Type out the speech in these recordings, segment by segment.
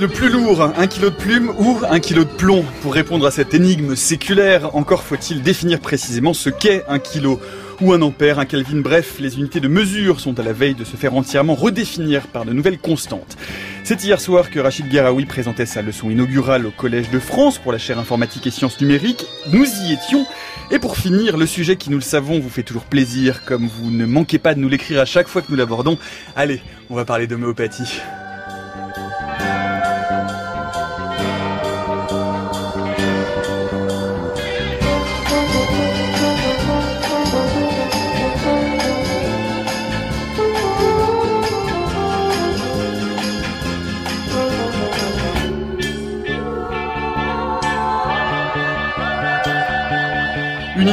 le plus lourd Un kilo de plume ou un kilo de plomb Pour répondre à cette énigme séculaire, encore faut-il définir précisément ce qu'est un kilo ou un ampère, un Kelvin, bref, les unités de mesure sont à la veille de se faire entièrement redéfinir par de nouvelles constantes. C'est hier soir que Rachid Gueraoui présentait sa leçon inaugurale au Collège de France pour la chaire informatique et sciences numériques. Nous y étions. Et pour finir, le sujet qui, nous le savons, vous fait toujours plaisir, comme vous ne manquez pas de nous l'écrire à chaque fois que nous l'abordons. Allez, on va parler d'homéopathie.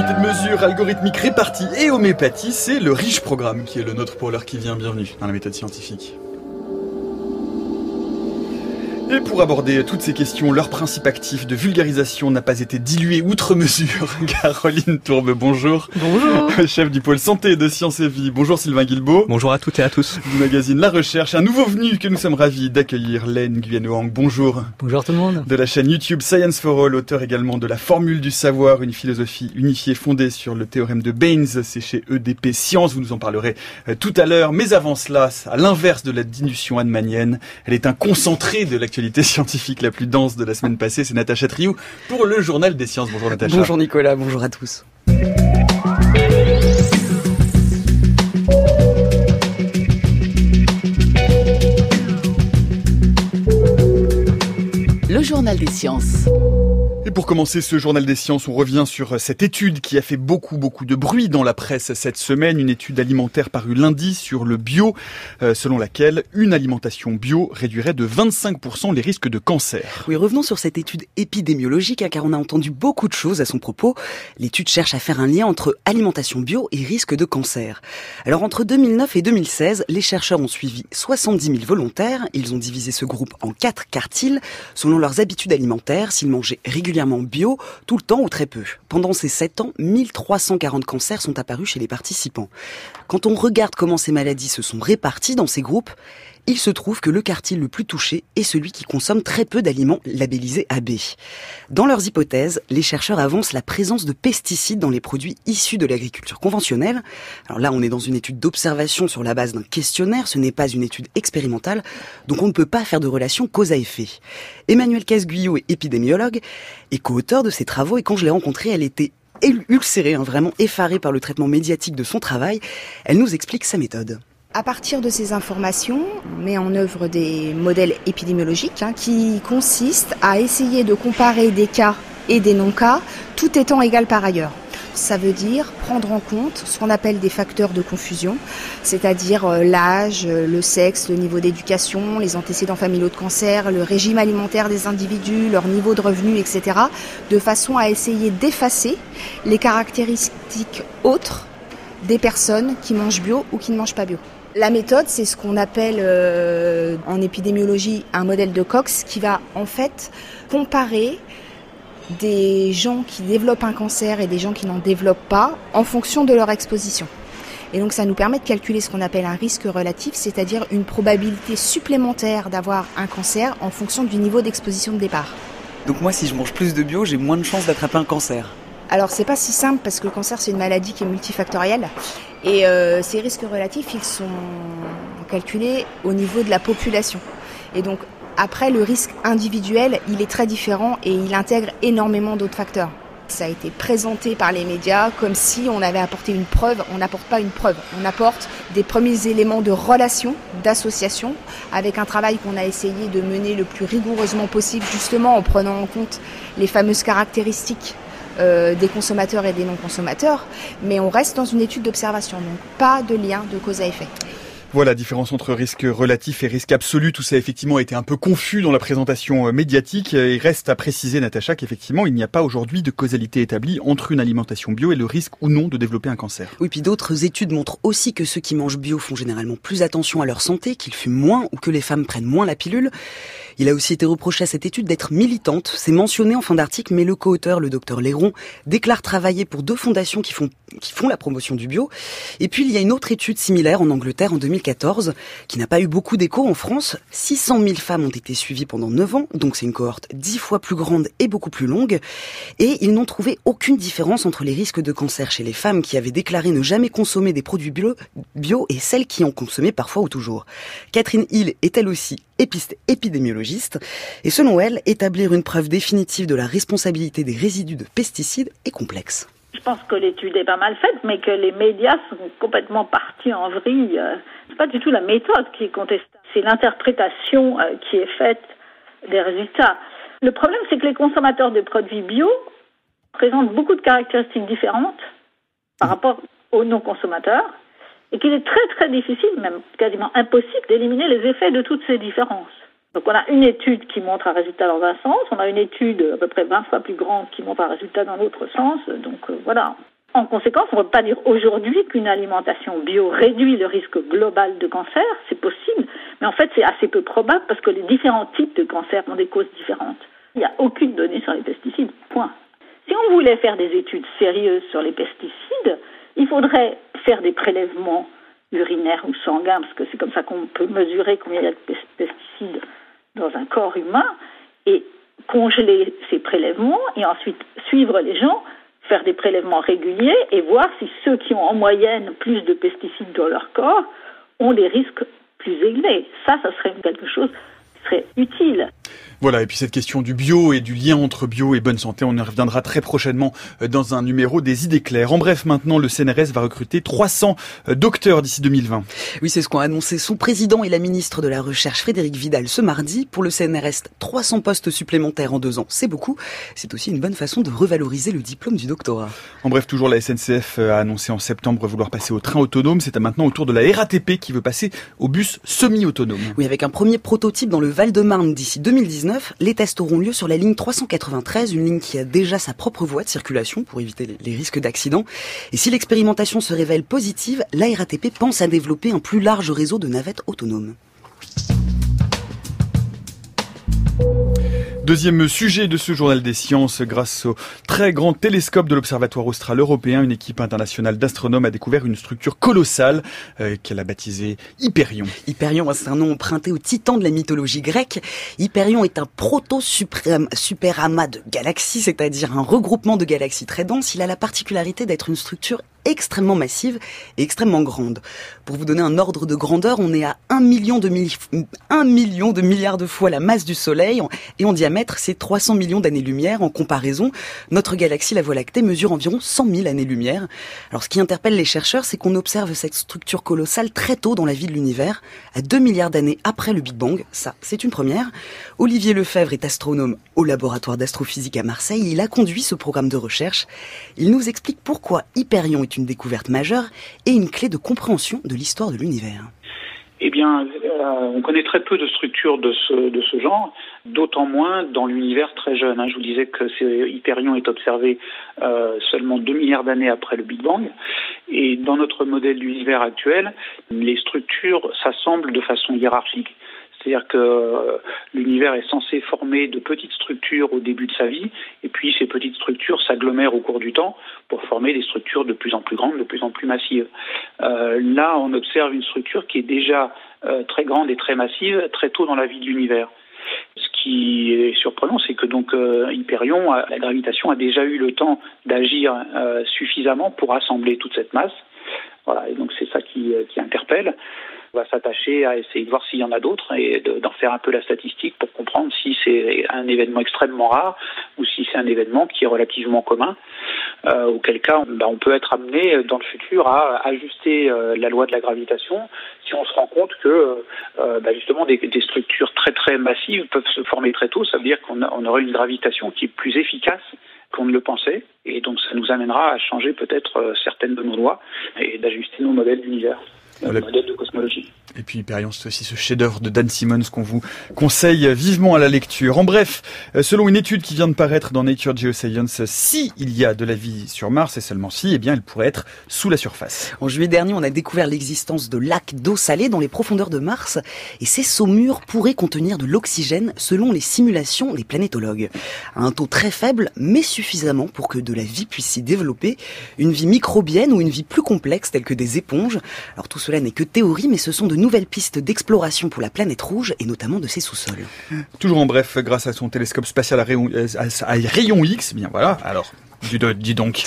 De mesure algorithmique répartie et homéopathie, c'est le riche programme qui est le nôtre pour l'heure qui vient. Bienvenue dans la méthode scientifique. Et pour aborder toutes ces questions, leur principe actif de vulgarisation n'a pas été dilué outre mesure. Caroline Tourbe, bonjour. Bonjour. Chef du pôle santé de Sciences et Vie. Bonjour Sylvain Guilbeault. Bonjour à toutes et à tous. Du magazine La Recherche, un nouveau venu que nous sommes ravis d'accueillir, Len Guyanoang. Bonjour. Bonjour tout le monde. De la chaîne YouTube Science for All, auteur également de La Formule du Savoir, une philosophie unifiée fondée sur le théorème de Baynes. C'est chez EDP Science, vous nous en parlerez euh, tout à l'heure. Mais avant cela, à l'inverse de la dilution annemanienne, elle est un concentré de l'actualité scientifique la plus dense de la semaine passée. C'est Natacha Triou pour le Journal des Sciences. Bonjour Natacha. Bonjour Nicolas, bonjour à tous. Le Journal des Sciences. Et pour commencer ce journal des sciences, on revient sur cette étude qui a fait beaucoup beaucoup de bruit dans la presse cette semaine, une étude alimentaire parue lundi sur le bio, euh, selon laquelle une alimentation bio réduirait de 25% les risques de cancer. Oui, revenons sur cette étude épidémiologique, hein, car on a entendu beaucoup de choses à son propos. L'étude cherche à faire un lien entre alimentation bio et risque de cancer. Alors entre 2009 et 2016, les chercheurs ont suivi 70 000 volontaires. Ils ont divisé ce groupe en quatre quartiles, selon leurs habitudes alimentaires, s'ils mangeaient régulièrement bio, tout le temps ou très peu. Pendant ces 7 ans, 1340 cancers sont apparus chez les participants. Quand on regarde comment ces maladies se sont réparties dans ces groupes, il se trouve que le quartile le plus touché est celui qui consomme très peu d'aliments labellisés AB. Dans leurs hypothèses, les chercheurs avancent la présence de pesticides dans les produits issus de l'agriculture conventionnelle. Alors là, on est dans une étude d'observation sur la base d'un questionnaire, ce n'est pas une étude expérimentale, donc on ne peut pas faire de relation cause à effet. Emmanuel Casguyot est épidémiologue et co-auteur de ces travaux et quand je l'ai rencontrée, elle était ulcérée, hein, vraiment effarée par le traitement médiatique de son travail. Elle nous explique sa méthode. À partir de ces informations, on met en œuvre des modèles épidémiologiques hein, qui consistent à essayer de comparer des cas et des non-cas, tout étant égal par ailleurs. Ça veut dire prendre en compte ce qu'on appelle des facteurs de confusion, c'est-à-dire euh, l'âge, le sexe, le niveau d'éducation, les antécédents familiaux de cancer, le régime alimentaire des individus, leur niveau de revenu, etc., de façon à essayer d'effacer les caractéristiques autres des personnes qui mangent bio ou qui ne mangent pas bio. La méthode, c'est ce qu'on appelle euh, en épidémiologie un modèle de Cox qui va en fait comparer des gens qui développent un cancer et des gens qui n'en développent pas en fonction de leur exposition. Et donc ça nous permet de calculer ce qu'on appelle un risque relatif, c'est-à-dire une probabilité supplémentaire d'avoir un cancer en fonction du niveau d'exposition de départ. Donc moi, si je mange plus de bio, j'ai moins de chances d'attraper un cancer. Alors c'est pas si simple parce que le cancer c'est une maladie qui est multifactorielle et euh, ces risques relatifs ils sont calculés au niveau de la population. Et donc après le risque individuel il est très différent et il intègre énormément d'autres facteurs. Ça a été présenté par les médias comme si on avait apporté une preuve. On n'apporte pas une preuve. On apporte des premiers éléments de relation, d'association, avec un travail qu'on a essayé de mener le plus rigoureusement possible, justement en prenant en compte les fameuses caractéristiques euh, des consommateurs et des non-consommateurs, mais on reste dans une étude d'observation, donc pas de lien de cause à effet. Voilà, différence entre risque relatif et risque absolu, tout ça effectivement a été un peu confus dans la présentation euh, médiatique. Il reste à préciser, Natacha, qu'effectivement, il n'y a pas aujourd'hui de causalité établie entre une alimentation bio et le risque ou non de développer un cancer. Oui, puis d'autres études montrent aussi que ceux qui mangent bio font généralement plus attention à leur santé, qu'ils fument moins ou que les femmes prennent moins la pilule. Il a aussi été reproché à cette étude d'être militante. C'est mentionné en fin d'article, mais le co-auteur, le docteur Léron, déclare travailler pour deux fondations qui font, la promotion du bio. Et puis, il y a une autre étude similaire en Angleterre en 2014, qui n'a pas eu beaucoup d'écho en France. 600 000 femmes ont été suivies pendant 9 ans, donc c'est une cohorte 10 fois plus grande et beaucoup plus longue. Et ils n'ont trouvé aucune différence entre les risques de cancer chez les femmes qui avaient déclaré ne jamais consommer des produits bio, et celles qui en consommaient parfois ou toujours. Catherine Hill est elle aussi et selon elle, établir une preuve définitive de la responsabilité des résidus de pesticides est complexe. Je pense que l'étude est pas mal faite, mais que les médias sont complètement partis en vrille. C'est pas du tout la méthode qui est contestée, c'est l'interprétation euh, qui est faite des résultats. Le problème, c'est que les consommateurs de produits bio présentent beaucoup de caractéristiques différentes par rapport aux non-consommateurs et qu'il est très très difficile, même quasiment impossible, d'éliminer les effets de toutes ces différences. Donc on a une étude qui montre un résultat dans un sens, on a une étude à peu près 20 fois plus grande qui montre un résultat dans l'autre sens, donc euh, voilà. En conséquence, on ne peut pas dire aujourd'hui qu'une alimentation bio réduit le risque global de cancer, c'est possible, mais en fait c'est assez peu probable parce que les différents types de cancer ont des causes différentes. Il n'y a aucune donnée sur les pesticides, point. Si on voulait faire des études sérieuses sur les pesticides, il faudrait faire des prélèvements urinaires ou sanguins, parce que c'est comme ça qu'on peut mesurer combien il y a de pesticides dans un corps humain, et congeler ces prélèvements, et ensuite suivre les gens, faire des prélèvements réguliers, et voir si ceux qui ont en moyenne plus de pesticides dans leur corps ont des risques plus élevés. Ça, ça serait quelque chose qui serait utile. Voilà, et puis cette question du bio et du lien entre bio et bonne santé, on y reviendra très prochainement euh, dans un numéro des idées claires. En bref, maintenant, le CNRS va recruter 300 euh, docteurs d'ici 2020. Oui, c'est ce qu'ont annoncé son président et la ministre de la Recherche, Frédéric Vidal, ce mardi. Pour le CNRS, 300 postes supplémentaires en deux ans, c'est beaucoup. C'est aussi une bonne façon de revaloriser le diplôme du doctorat. En bref, toujours la SNCF euh, a annoncé en septembre vouloir passer au train autonome. C'est maintenant au tour de la RATP qui veut passer au bus semi-autonome. Oui, avec un premier prototype dans le Val-de-Marne d'ici 2019 les tests auront lieu sur la ligne 393, une ligne qui a déjà sa propre voie de circulation pour éviter les risques d'accident. Et si l'expérimentation se révèle positive, la RATP pense à développer un plus large réseau de navettes autonomes. Deuxième sujet de ce journal des sciences, grâce au très grand télescope de l'Observatoire austral européen, une équipe internationale d'astronomes a découvert une structure colossale euh, qu'elle a baptisée Hyperion. Hyperion, c'est un nom emprunté au titan de la mythologie grecque. Hyperion est un proto-superamas de galaxies, c'est-à-dire un regroupement de galaxies très denses. Il a la particularité d'être une structure extrêmement massive et extrêmement grande. Pour vous donner un ordre de grandeur, on est à 1 million de, milliards de fois la masse du Soleil et en diamètre, c'est 300 millions d'années-lumière. En comparaison, notre galaxie, la Voie lactée, mesure environ 100 000 années-lumière. Alors ce qui interpelle les chercheurs, c'est qu'on observe cette structure colossale très tôt dans la vie de l'univers, à 2 milliards d'années après le Big Bang. Ça, c'est une première. Olivier Lefebvre est astronome au laboratoire d'astrophysique à Marseille. Il a conduit ce programme de recherche. Il nous explique pourquoi Hyperion est une découverte majeure et une clé de compréhension de l'histoire de l'univers. Eh bien, euh, on connaît très peu de structures de ce, genre, d'autant moins dans l'univers très jeune. Hein. Je vous disais que Hyperion est observé euh, seulement 2 milliards d'années après le Big Bang. Et dans notre modèle d'univers actuel, les structures s'assemblent de façon hiérarchique. C'est-à-dire que euh, l'univers est censé former de petites structures au début de sa vie, et puis ces petites structures s'agglomèrent au cours du temps pour former des structures de plus en plus grandes, de plus en plus massives. Euh, là, on observe une structure qui est déjà euh, très grande et très massive très tôt dans la vie de l'univers. Ce qui est surprenant, c'est que donc Hyperion, la gravitation a déjà eu le temps d'agir suffisamment pour assembler toute cette masse. Voilà, et donc c'est ça qui, qui interpelle va s'attacher à essayer de voir s'il y en a d'autres et d'en faire un peu la statistique pour comprendre si c'est un événement extrêmement rare ou si c'est un événement qui est relativement commun, euh, auquel cas bah, on peut être amené dans le futur à ajuster euh, la loi de la gravitation si on se rend compte que euh, bah, justement des, structures très très massives peuvent se former très tôt, ça veut dire qu'on on aurait une gravitation qui est plus efficace qu'on ne le pensait. Et donc ça nous amènera à changer peut-être certaines de nos lois et d'ajuster nos modèles d'univers. Le modèle de cosmologie. Et puis Hyperion, c'est aussi ce chef-d'œuvre de Dan Simmons qu'on vous conseille vivement à la lecture. En bref, euh, selon une étude qui vient de paraître dans Nature Geoscience, si il y a de la vie sur Mars, et seulement si, eh bien, elle pourrait être sous la surface. En juillet dernier, on a découvert l'existence de lacs d'eau salée dans les profondeurs de Mars, et ces saumures pourraient contenir de l'oxygène selon les simulations des planétologues. À un taux très faible, mais suffisamment pour que de la vie puisse s'y développer, une vie microbienne ou une vie plus complexe telle que des éponges. Alors tout cela n'est que théorie, mais ce sont de nouvelles pistes d'exploration pour la planète rouge et notamment de ses sous-sols. Toujours en bref, grâce à son télescope spatial à rayon, euh, rayon X, bien voilà, alors Dis, donc.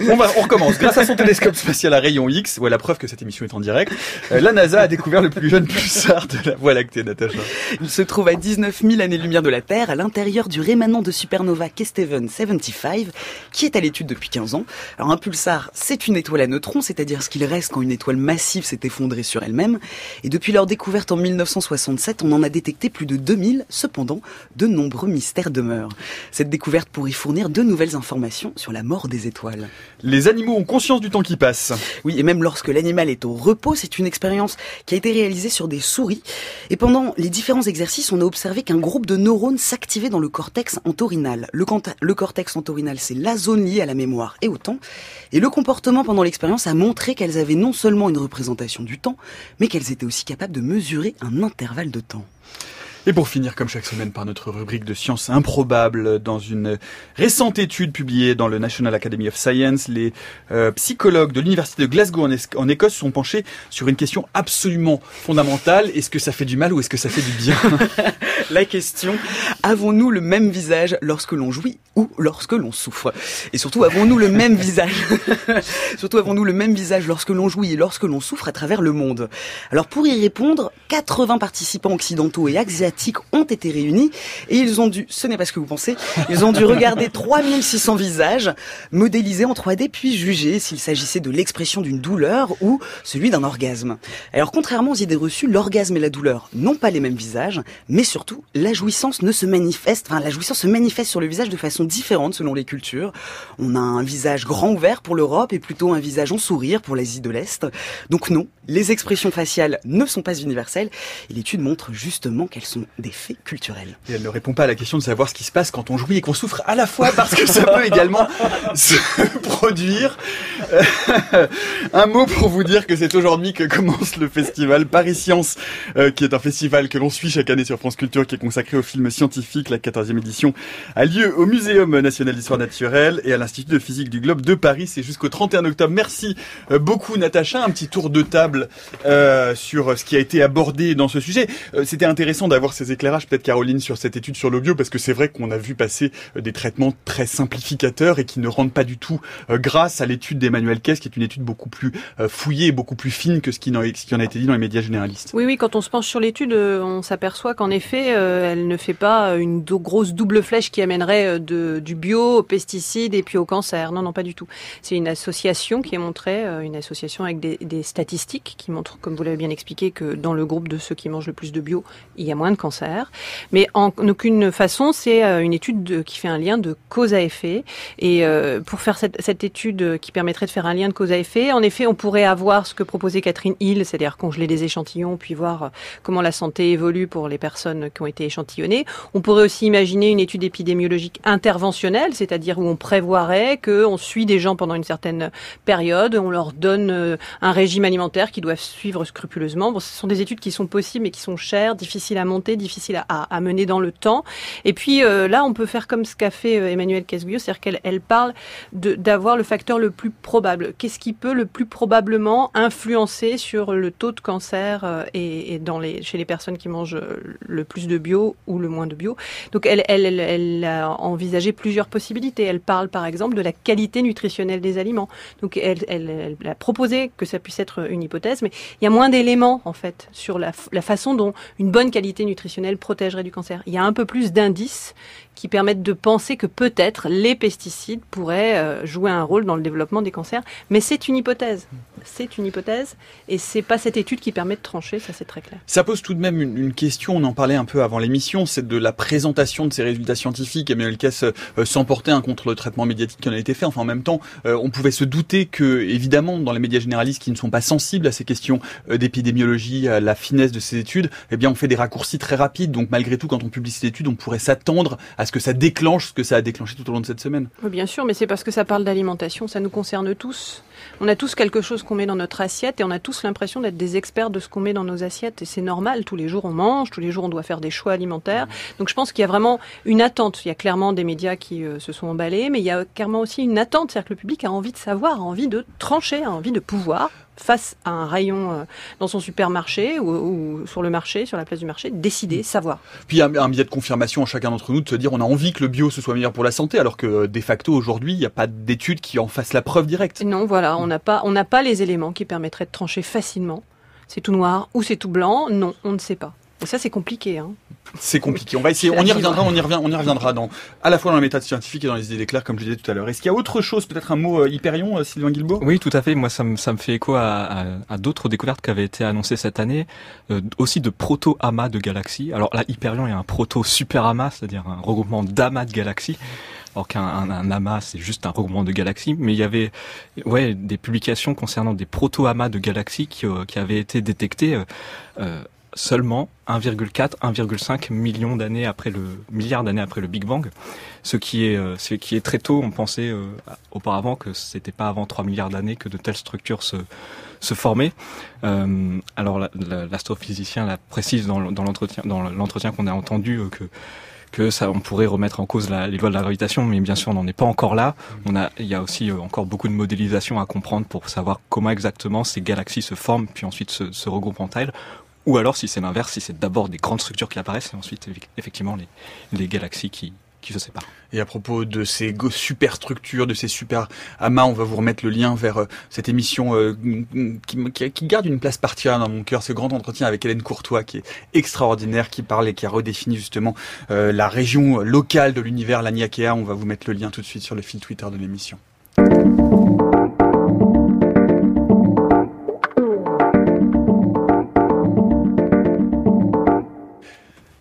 On, va, on recommence. Grâce à son télescope spatial à rayon X, ouais, la preuve que cette émission est en direct, euh, la NASA a découvert le plus jeune pulsar de la Voie lactée, Natacha. Il se trouve à 19 000 années-lumière de la Terre, à l'intérieur du rémanent de supernova Kesteven 75, qui est à l'étude depuis 15 ans. Alors un pulsar, c'est une étoile à neutrons, c'est-à-dire ce qu'il reste quand une étoile massive s'est effondrée sur elle-même. Et depuis leur découverte en 1967, on en a détecté plus de 2000. Cependant, de nombreux mystères demeurent. Cette découverte pourrait fournir de nouvelles informations sur la mort des étoiles. Les animaux ont conscience du temps qui passe. Oui, et même lorsque l'animal est au repos, c'est une expérience qui a été réalisée sur des souris. Et pendant les différents exercices, on a observé qu'un groupe de neurones s'activait dans le cortex entorhinal. Le, le cortex entorhinal, c'est la zone liée à la mémoire et au temps. Et le comportement pendant l'expérience a montré qu'elles avaient non seulement une représentation du temps, mais qu'elles étaient aussi capables de mesurer un intervalle de temps. Et pour finir, comme chaque semaine, par notre rubrique de sciences improbables, dans une récente étude publiée dans le National Academy of Science, les euh, psychologues de l'université de Glasgow en, en, Écosse sont penchés sur une question absolument fondamentale. Est-ce que ça fait du mal ou est-ce que ça fait du bien? La question, avons-nous le même visage lorsque l'on jouit ou lorsque l'on souffre? Et surtout, avons-nous le même visage Surtout, avons-nous le même visage lorsque l'on jouit et lorsque l'on souffre à travers le monde? Alors pour y répondre, 80 participants occidentaux et asiatiques ont été réunis et ils ont dû, ce n'est pas ce que vous pensez, ils ont dû regarder 3600 visages modélisés en 3D puis juger s'il s'agissait de l'expression d'une douleur ou celui d'un orgasme. Alors contrairement aux idées reçues, l'orgasme et la douleur n'ont pas les mêmes visages, mais surtout la jouissance ne se manifeste, enfin la jouissance se manifeste sur le visage de façon différente selon les cultures. On a un visage grand ouvert pour l'Europe et plutôt un visage en sourire pour l'Asie de l'Est. Donc non, les expressions faciales ne sont pas universelles et l'étude montre justement qu'elles sont des faits culturels. Et elle ne répond pas à la question de savoir ce qui se passe quand on jouit et qu'on souffre à la fois parce que ça peut également se produire. un mot pour vous dire que c'est aujourd'hui que commence le festival Paris Science, euh, qui est un festival que l'on suit chaque année sur France Culture, qui est consacré aux films scientifiques. La 14e édition a lieu au Muséum national d'histoire naturelle et à l'Institut de physique du globe de Paris. C'est jusqu'au 31 octobre. Merci euh, beaucoup Natacha. Un petit tour de table euh, sur ce qui a été abordé dans ce sujet. C'était intéressant d'avoir ces éclairages, peut-être Caroline, sur cette étude sur le bio, parce que c'est vrai qu'on a vu passer euh, des traitements très simplificateurs et qui ne rendent pas du tout euh, grâce à l'étude d'Emmanuel Kess, qui est une étude beaucoup plus euh, fouillée et beaucoup plus fine que ce qui, en, a été dit dans les médias généralistes. Oui, oui, quand on se penche sur l'étude, on s'aperçoit qu'en effet, elle ne fait pas une grosse double flèche qui amènerait du bio aux pesticides et puis au cancer. Non, non, pas du tout. C'est une association qui est montrée, une association avec des, des statistiques qui montrent, comme vous l'avez bien expliqué, que dans le groupe de ceux qui mangent le plus de bio, il y a moins de cancer. Mais en aucune façon, c'est euh, une étude qui fait un lien de cause à effet. Et euh, pour faire cette, étude qui permettrait de faire un lien de cause à effet, en effet, on pourrait avoir ce que proposait Catherine Hill, c'est-à-dire congeler des échantillons, puis voir euh, comment la santé évolue pour les personnes qui ont été échantillonnées. On pourrait aussi imaginer une étude épidémiologique interventionnelle, c'est-à-dire où on prévoirait qu'on suit des gens pendant une certaine période, on leur donne un régime alimentaire qu'ils doivent suivre scrupuleusement. Bon, ce sont des études qui sont possibles mais qui sont chères, difficiles à monter difficile à, mener dans le temps. Et puis euh, là, on peut faire comme ce qu'a fait euh, Emmanuel Casguillot, c'est-à-dire qu'elle elle parle d'avoir le facteur le plus probable. Qu'est-ce qui peut le plus probablement influencer sur le taux de cancer euh, chez les personnes qui mangent le plus de bio ou le moins de bio? Donc elle, a envisagé plusieurs possibilités. Elle parle par exemple de la qualité nutritionnelle des aliments. Donc elle, a proposé que ça puisse être une hypothèse, mais il y a moins d'éléments en fait sur la façon dont une bonne qualité nutritionnelle protégerait du cancer. Il y a un peu plus d'indices qui permettent de penser que peut-être les pesticides pourraient euh, jouer un rôle dans le développement des cancers. Mais c'est une hypothèse. C'est une hypothèse et c'est pas cette étude qui permet de trancher, ça c'est très clair. Ça pose tout de même une, question, on en parlait un peu avant l'émission, c'est de la présentation de ces résultats scientifiques. Emmanuel Caisse euh, s'emportait un contre le traitement médiatique qui en a été fait. Enfin, en même temps, euh, on pouvait se douter que, évidemment, dans les médias généralistes qui ne sont pas sensibles à ces questions euh, d'épidémiologie, à la finesse de ces études, eh bien, on fait des raccourcis très rapides. Donc, malgré tout, quand on publie ces études, on pourrait s'attendre à ce que ça déclenche ce que ça a déclenché tout au long de cette semaine. Bien sûr, mais c'est parce que ça parle d'alimentation, ça nous concerne tous. On a tous quelque chose qu'on met dans notre assiette et on a tous l'impression d'être des experts de ce qu'on met dans nos assiettes et c'est normal. Tous les jours on mange, tous les jours on doit faire des choix alimentaires. Donc je pense qu'il y a vraiment une attente. Il y a clairement des médias qui euh, se sont emballés, mais il y a clairement aussi une attente. C'est-à-dire que le public a envie de savoir, a envie de trancher, a envie de pouvoir face à un rayon euh, dans son supermarché ou, sur le marché, sur la place du marché, décider, savoir. Puis il y a un biais de confirmation à chacun d'entre nous de se dire on a envie que le bio ce soit meilleur pour la santé, alors que euh, de facto aujourd'hui il n'y a pas d'études qui en fassent la preuve directe. Non, voilà, on n'a pas, on n'a pas les éléments qui permettraient de trancher facilement. C'est tout noir ou c'est tout blanc Non, on ne sait pas. Et ça, c'est compliqué. Hein. C'est compliqué. On va essayer. On y reviendra. On y revient. On y reviendra dans à la fois dans la méthode scientifique et dans les idées claires, comme je disais tout à l'heure. Est-ce qu'il y a autre chose, peut-être un mot euh, Hyperion, euh, Sylvain Guilbault? Oui, tout à fait. Moi, ça me ça me fait écho à, à, d'autres découvertes qui avaient été annoncées cette année, euh, aussi de proto-amas de galaxies. Alors là, Hyperion est un proto-super-amas, c'est-à-dire un regroupement d'amas de galaxies alors qu'un un, amas c'est juste un regroupement de galaxies, mais il y avait ouais des publications concernant des proto-amas de galaxies qui, qui avaient été détectées euh, seulement 1,4, 1,5 millions d'années après le milliard d'années après le Big Bang, ce qui est euh, ce qui est très tôt. On pensait euh, auparavant que c'était pas avant 3 milliards d'années que de telles structures se se formaient. Euh, alors l'astrophysicien la, précise dans, l'entretien dans l'entretien qu'on a entendu que que ça, on pourrait remettre en cause la, les lois de la gravitation, mais bien sûr, on n'en est pas encore là. On a, il y a aussi encore beaucoup de modélisation à comprendre pour savoir comment exactement ces galaxies se forment, puis ensuite se, regroupent entre elles, ou alors, si c'est l'inverse, si c'est d'abord des grandes structures qui apparaissent et ensuite, effectivement, les, galaxies qui, se séparent. Et à propos de ces superstructures, de ces super amas, on va vous remettre le lien vers euh, cette émission euh, qui, qui, garde une place particulière dans mon cœur, ce grand entretien avec Hélène Courtois qui est extraordinaire, qui parle et qui a redéfini justement euh, la région locale de l'univers, l'Aniakea. On va vous mettre le lien tout de suite sur le fil Twitter de l'émission.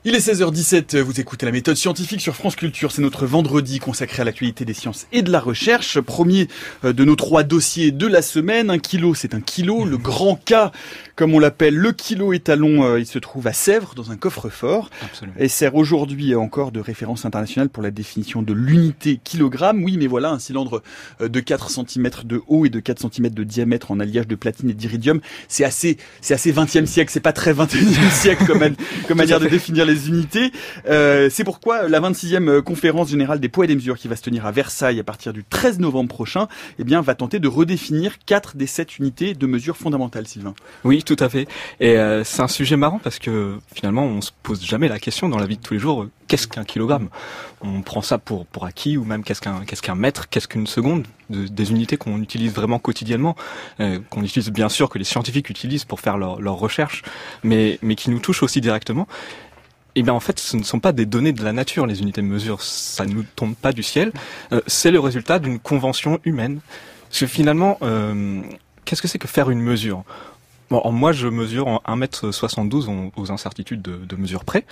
Il est 16h17, vous écoutez la méthode scientifique sur France Culture. C'est notre vendredi consacré à l'actualité des sciences et de la recherche. Premier euh, de nos trois dossiers de la semaine. Un kilo, c'est un kilo. Le grand cas, comme on l'appelle, le kilo étalon, euh, il se trouve à Sèvres, dans un coffre-fort. Et sert aujourd'hui encore de référence internationale pour la définition de l'unité kilogramme. Oui, mais voilà, un cylindre euh, de 4 cm de haut et de 4 cm de diamètre en alliage de platine et d'iridium. C'est assez, c'est assez 20e siècle. C'est pas très 21e siècle comme, comme manière de définir les unités. Euh, c'est pourquoi la 26e euh, conférence générale des poids et des mesures qui va se tenir à Versailles à partir du 13 novembre prochain, eh bien, va tenter de redéfinir quatre des sept unités de mesure fondamentales, Sylvain. Oui, tout à fait. Et euh, c'est un sujet marrant parce que finalement, on se pose jamais la question dans la vie de tous les jours qu'est-ce qu'un kilogramme? On prend ça pour pour acquis ou même qu'est-ce qu'un qu'est-ce qu'un mètre, qu'est-ce qu'une seconde, des unités qu'on utilise vraiment quotidiennement, qu'on utilise bien sûr que les scientifiques utilisent pour faire leurs leur recherches, mais mais qui nous touchent aussi directement. Eh bien, en fait, ce ne sont pas des données de la nature, les unités de mesure. Ça ne nous tombe pas du ciel. Euh, c'est le résultat d'une convention humaine. Parce que finalement, euh, qu'est-ce que c'est que faire une mesure? Bon, moi, je mesure en 1m72 aux incertitudes de, de mesure près.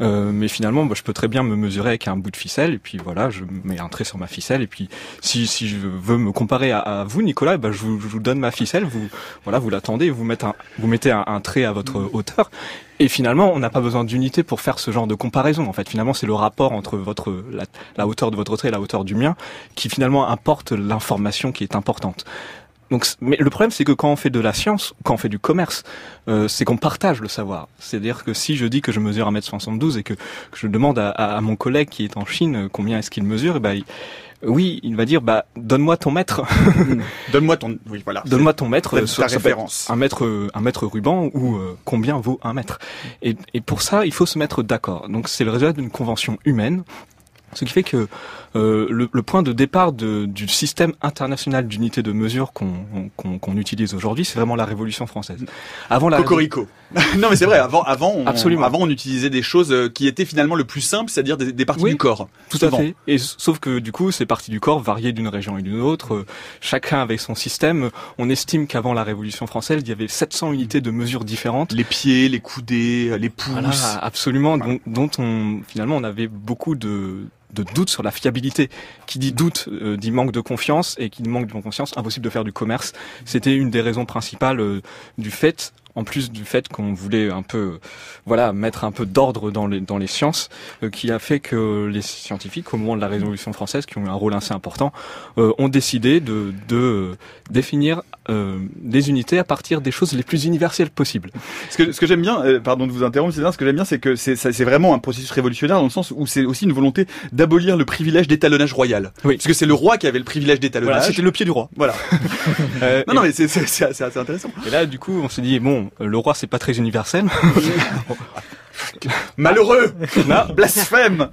Euh, mais finalement, bah, je peux très bien me mesurer avec un bout de ficelle. Et puis voilà, je mets un trait sur ma ficelle. Et puis, si, si je veux me comparer à, vous, Nicolas, bah, je, vous, je, vous, donne ma ficelle. Vous, voilà, vous l'attendez. Vous mettez un, vous mettez un, un trait à votre hauteur. Et finalement, on n'a pas besoin d'unité pour faire ce genre de comparaison. En fait, finalement, c'est le rapport entre votre la, la, hauteur de votre trait et la hauteur du mien qui finalement importe l'information qui est importante. Donc, mais le problème, c'est que quand on fait de la science, quand on fait du commerce, euh, c'est qu'on partage le savoir. C'est-à-dire que si je dis que je mesure 1m72 et que, que je demande à, à, mon collègue qui est en Chine combien est-ce qu'il mesure, et eh ben, oui, il va dire bah donne-moi ton mètre. donne-moi ton oui voilà. Donne-moi ton mètre. Ta référence. Un mètre un mètre ruban ou euh, combien vaut un mètre. Et, et pour ça, il faut se mettre d'accord. Donc c'est le résultat d'une convention humaine Ce qui fait que euh, le, le, point de départ de, du système international d'unité de mesure qu'on qu'on utilise aujourd'hui, c'est vraiment la Révolution française. Avant la Cocorico. non mais c'est vrai. Avant, avant, on, Absolument. avant on utilisait des choses euh, qui étaient finalement le plus simple, c'est-à-dire des, des, parties du corps. Tout à fait. Et sauf que du coup, ces parties du corps variaient d'une région et d'une autre. Euh, chacun avec son système. On estime qu'avant la Révolution française, il y avait 700 unités de mesure différentes. Les pieds, les coudées, les pouces. Voilà, absolument. Dont, dont on finalement on avait beaucoup de de doute sur la fiabilité. Qui dit doute euh, dit manque de confiance et qui dit manque de confiance, impossible de faire du commerce. C'était une des raisons principales euh, du fait en plus du fait qu'on voulait un peu, voilà, mettre un peu d'ordre dans les dans les sciences, euh, qui a fait que les scientifiques, au moment de la Révolution française, qui ont eu un rôle assez important, euh, ont décidé de, de définir euh, des unités à partir des choses les plus universelles possibles. Ce que ce que j'aime bien, pardon de vous interrompre, c'est ce que j'aime bien, c'est que c'est c'est vraiment un processus révolutionnaire dans le sens où c'est aussi une volonté d'abolir le privilège d'étalonnage royal. Oui. Parce que c'est le roi qui avait le privilège d'étalonnage. Voilà, c'était le pied du roi. Voilà. non, non, mais c'est c'est assez intéressant. Et là, du coup, on s'est dit bon le roi c'est pas très universel. Malheureux Blasphème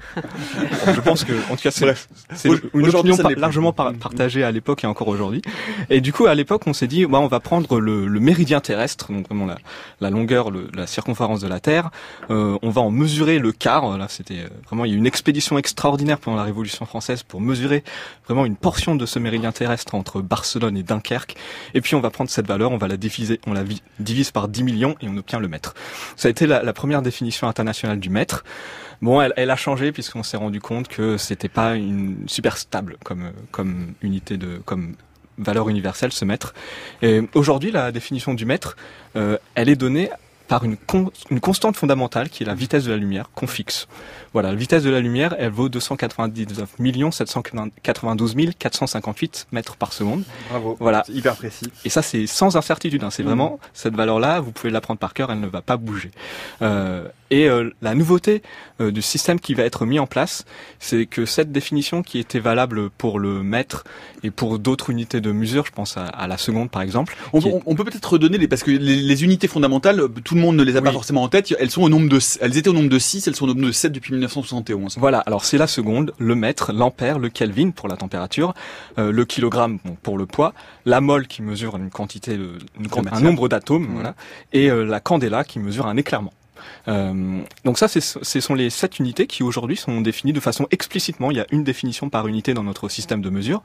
Je pense que, en tout cas, c'est une opinion largement partagée à l'époque et encore aujourd'hui. Et du coup, à l'époque, on s'est dit, bah, on va prendre le, méridien terrestre, donc vraiment la, la longueur, la circonférence de la Terre. Euh, on va en mesurer le quart. Là, c'était euh, vraiment, il y a eu une expédition extraordinaire pendant la Révolution française pour mesurer vraiment une portion de ce méridien terrestre entre Barcelone et Dunkerque. Et puis, on va prendre cette valeur, on va la diviser, on la divise par 10 millions et on obtient le mètre. Ça a été la, la première définition internationale du mètre. Bon, elle, a changé puisqu'on s'est rendu compte que c'était pas une super stable comme comme unité de comme valeur universelle ce mètre. Et aujourd'hui, la définition du mètre, euh, elle est donnée par une, une constante fondamentale qui est la vitesse de la lumière qu'on fixe. Voilà, la vitesse de la lumière, elle vaut 299 792 458 mètres par seconde. Bravo. Voilà. Hyper précis. Et ça, c'est sans incertitude. Hein. C'est vraiment cette valeur-là. Vous pouvez la prendre par cœur. Elle ne va pas bouger. Euh, et euh, la nouveauté euh, du système qui va être mis en place, c'est que cette définition qui était valable pour le mètre et pour d'autres unités de mesure, je pense à, la seconde par exemple. On, peut peut-être redonner les parce que les, unités fondamentales, tout le monde ne les a pas forcément en tête. Elles sont au nombre de, elles étaient au nombre de 6, elles sont au nombre de 7 depuis 1971. Voilà. Alors c'est la seconde, le mètre, l'ampère, le Kelvin pour la température, euh, le kilogramme pour le poids, la mole qui mesure une quantité, de, un nombre d'atomes, mmh. voilà, et la candela qui mesure un éclairement. Euh, donc ça, ce sont les sept unités qui aujourd'hui sont définies de façon explicitement. Il y a une définition par unité dans notre système de mesure,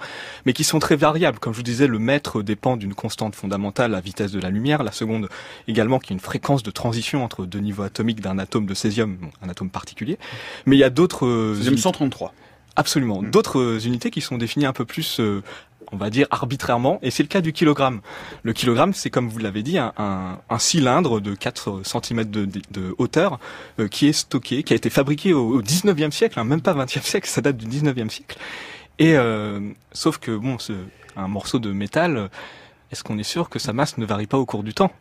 mais qui sont très variables. Comme je vous disais, le mètre dépend d'une constante fondamentale, la vitesse de la lumière. La seconde également, qui est une fréquence de transition entre deux niveaux atomiques d'un atome de césium, un atome particulier. Mais il y a d'autres... Césium 133. Absolument. Mm. D'autres unités qui sont définies un peu plus euh, on va dire arbitrairement, et c'est le cas du kilogramme. Le kilogramme, c'est comme vous l'avez dit, un, cylindre de 4 cm de, hauteur euh, qui est stocké, qui a été fabriqué au, 19e siècle, hein, même pas 20e siècle, ça date du 19e siècle. Et euh, sauf que bon, un morceau de métal est-ce qu'on est sûr que sa masse ne varie pas au cours du temps?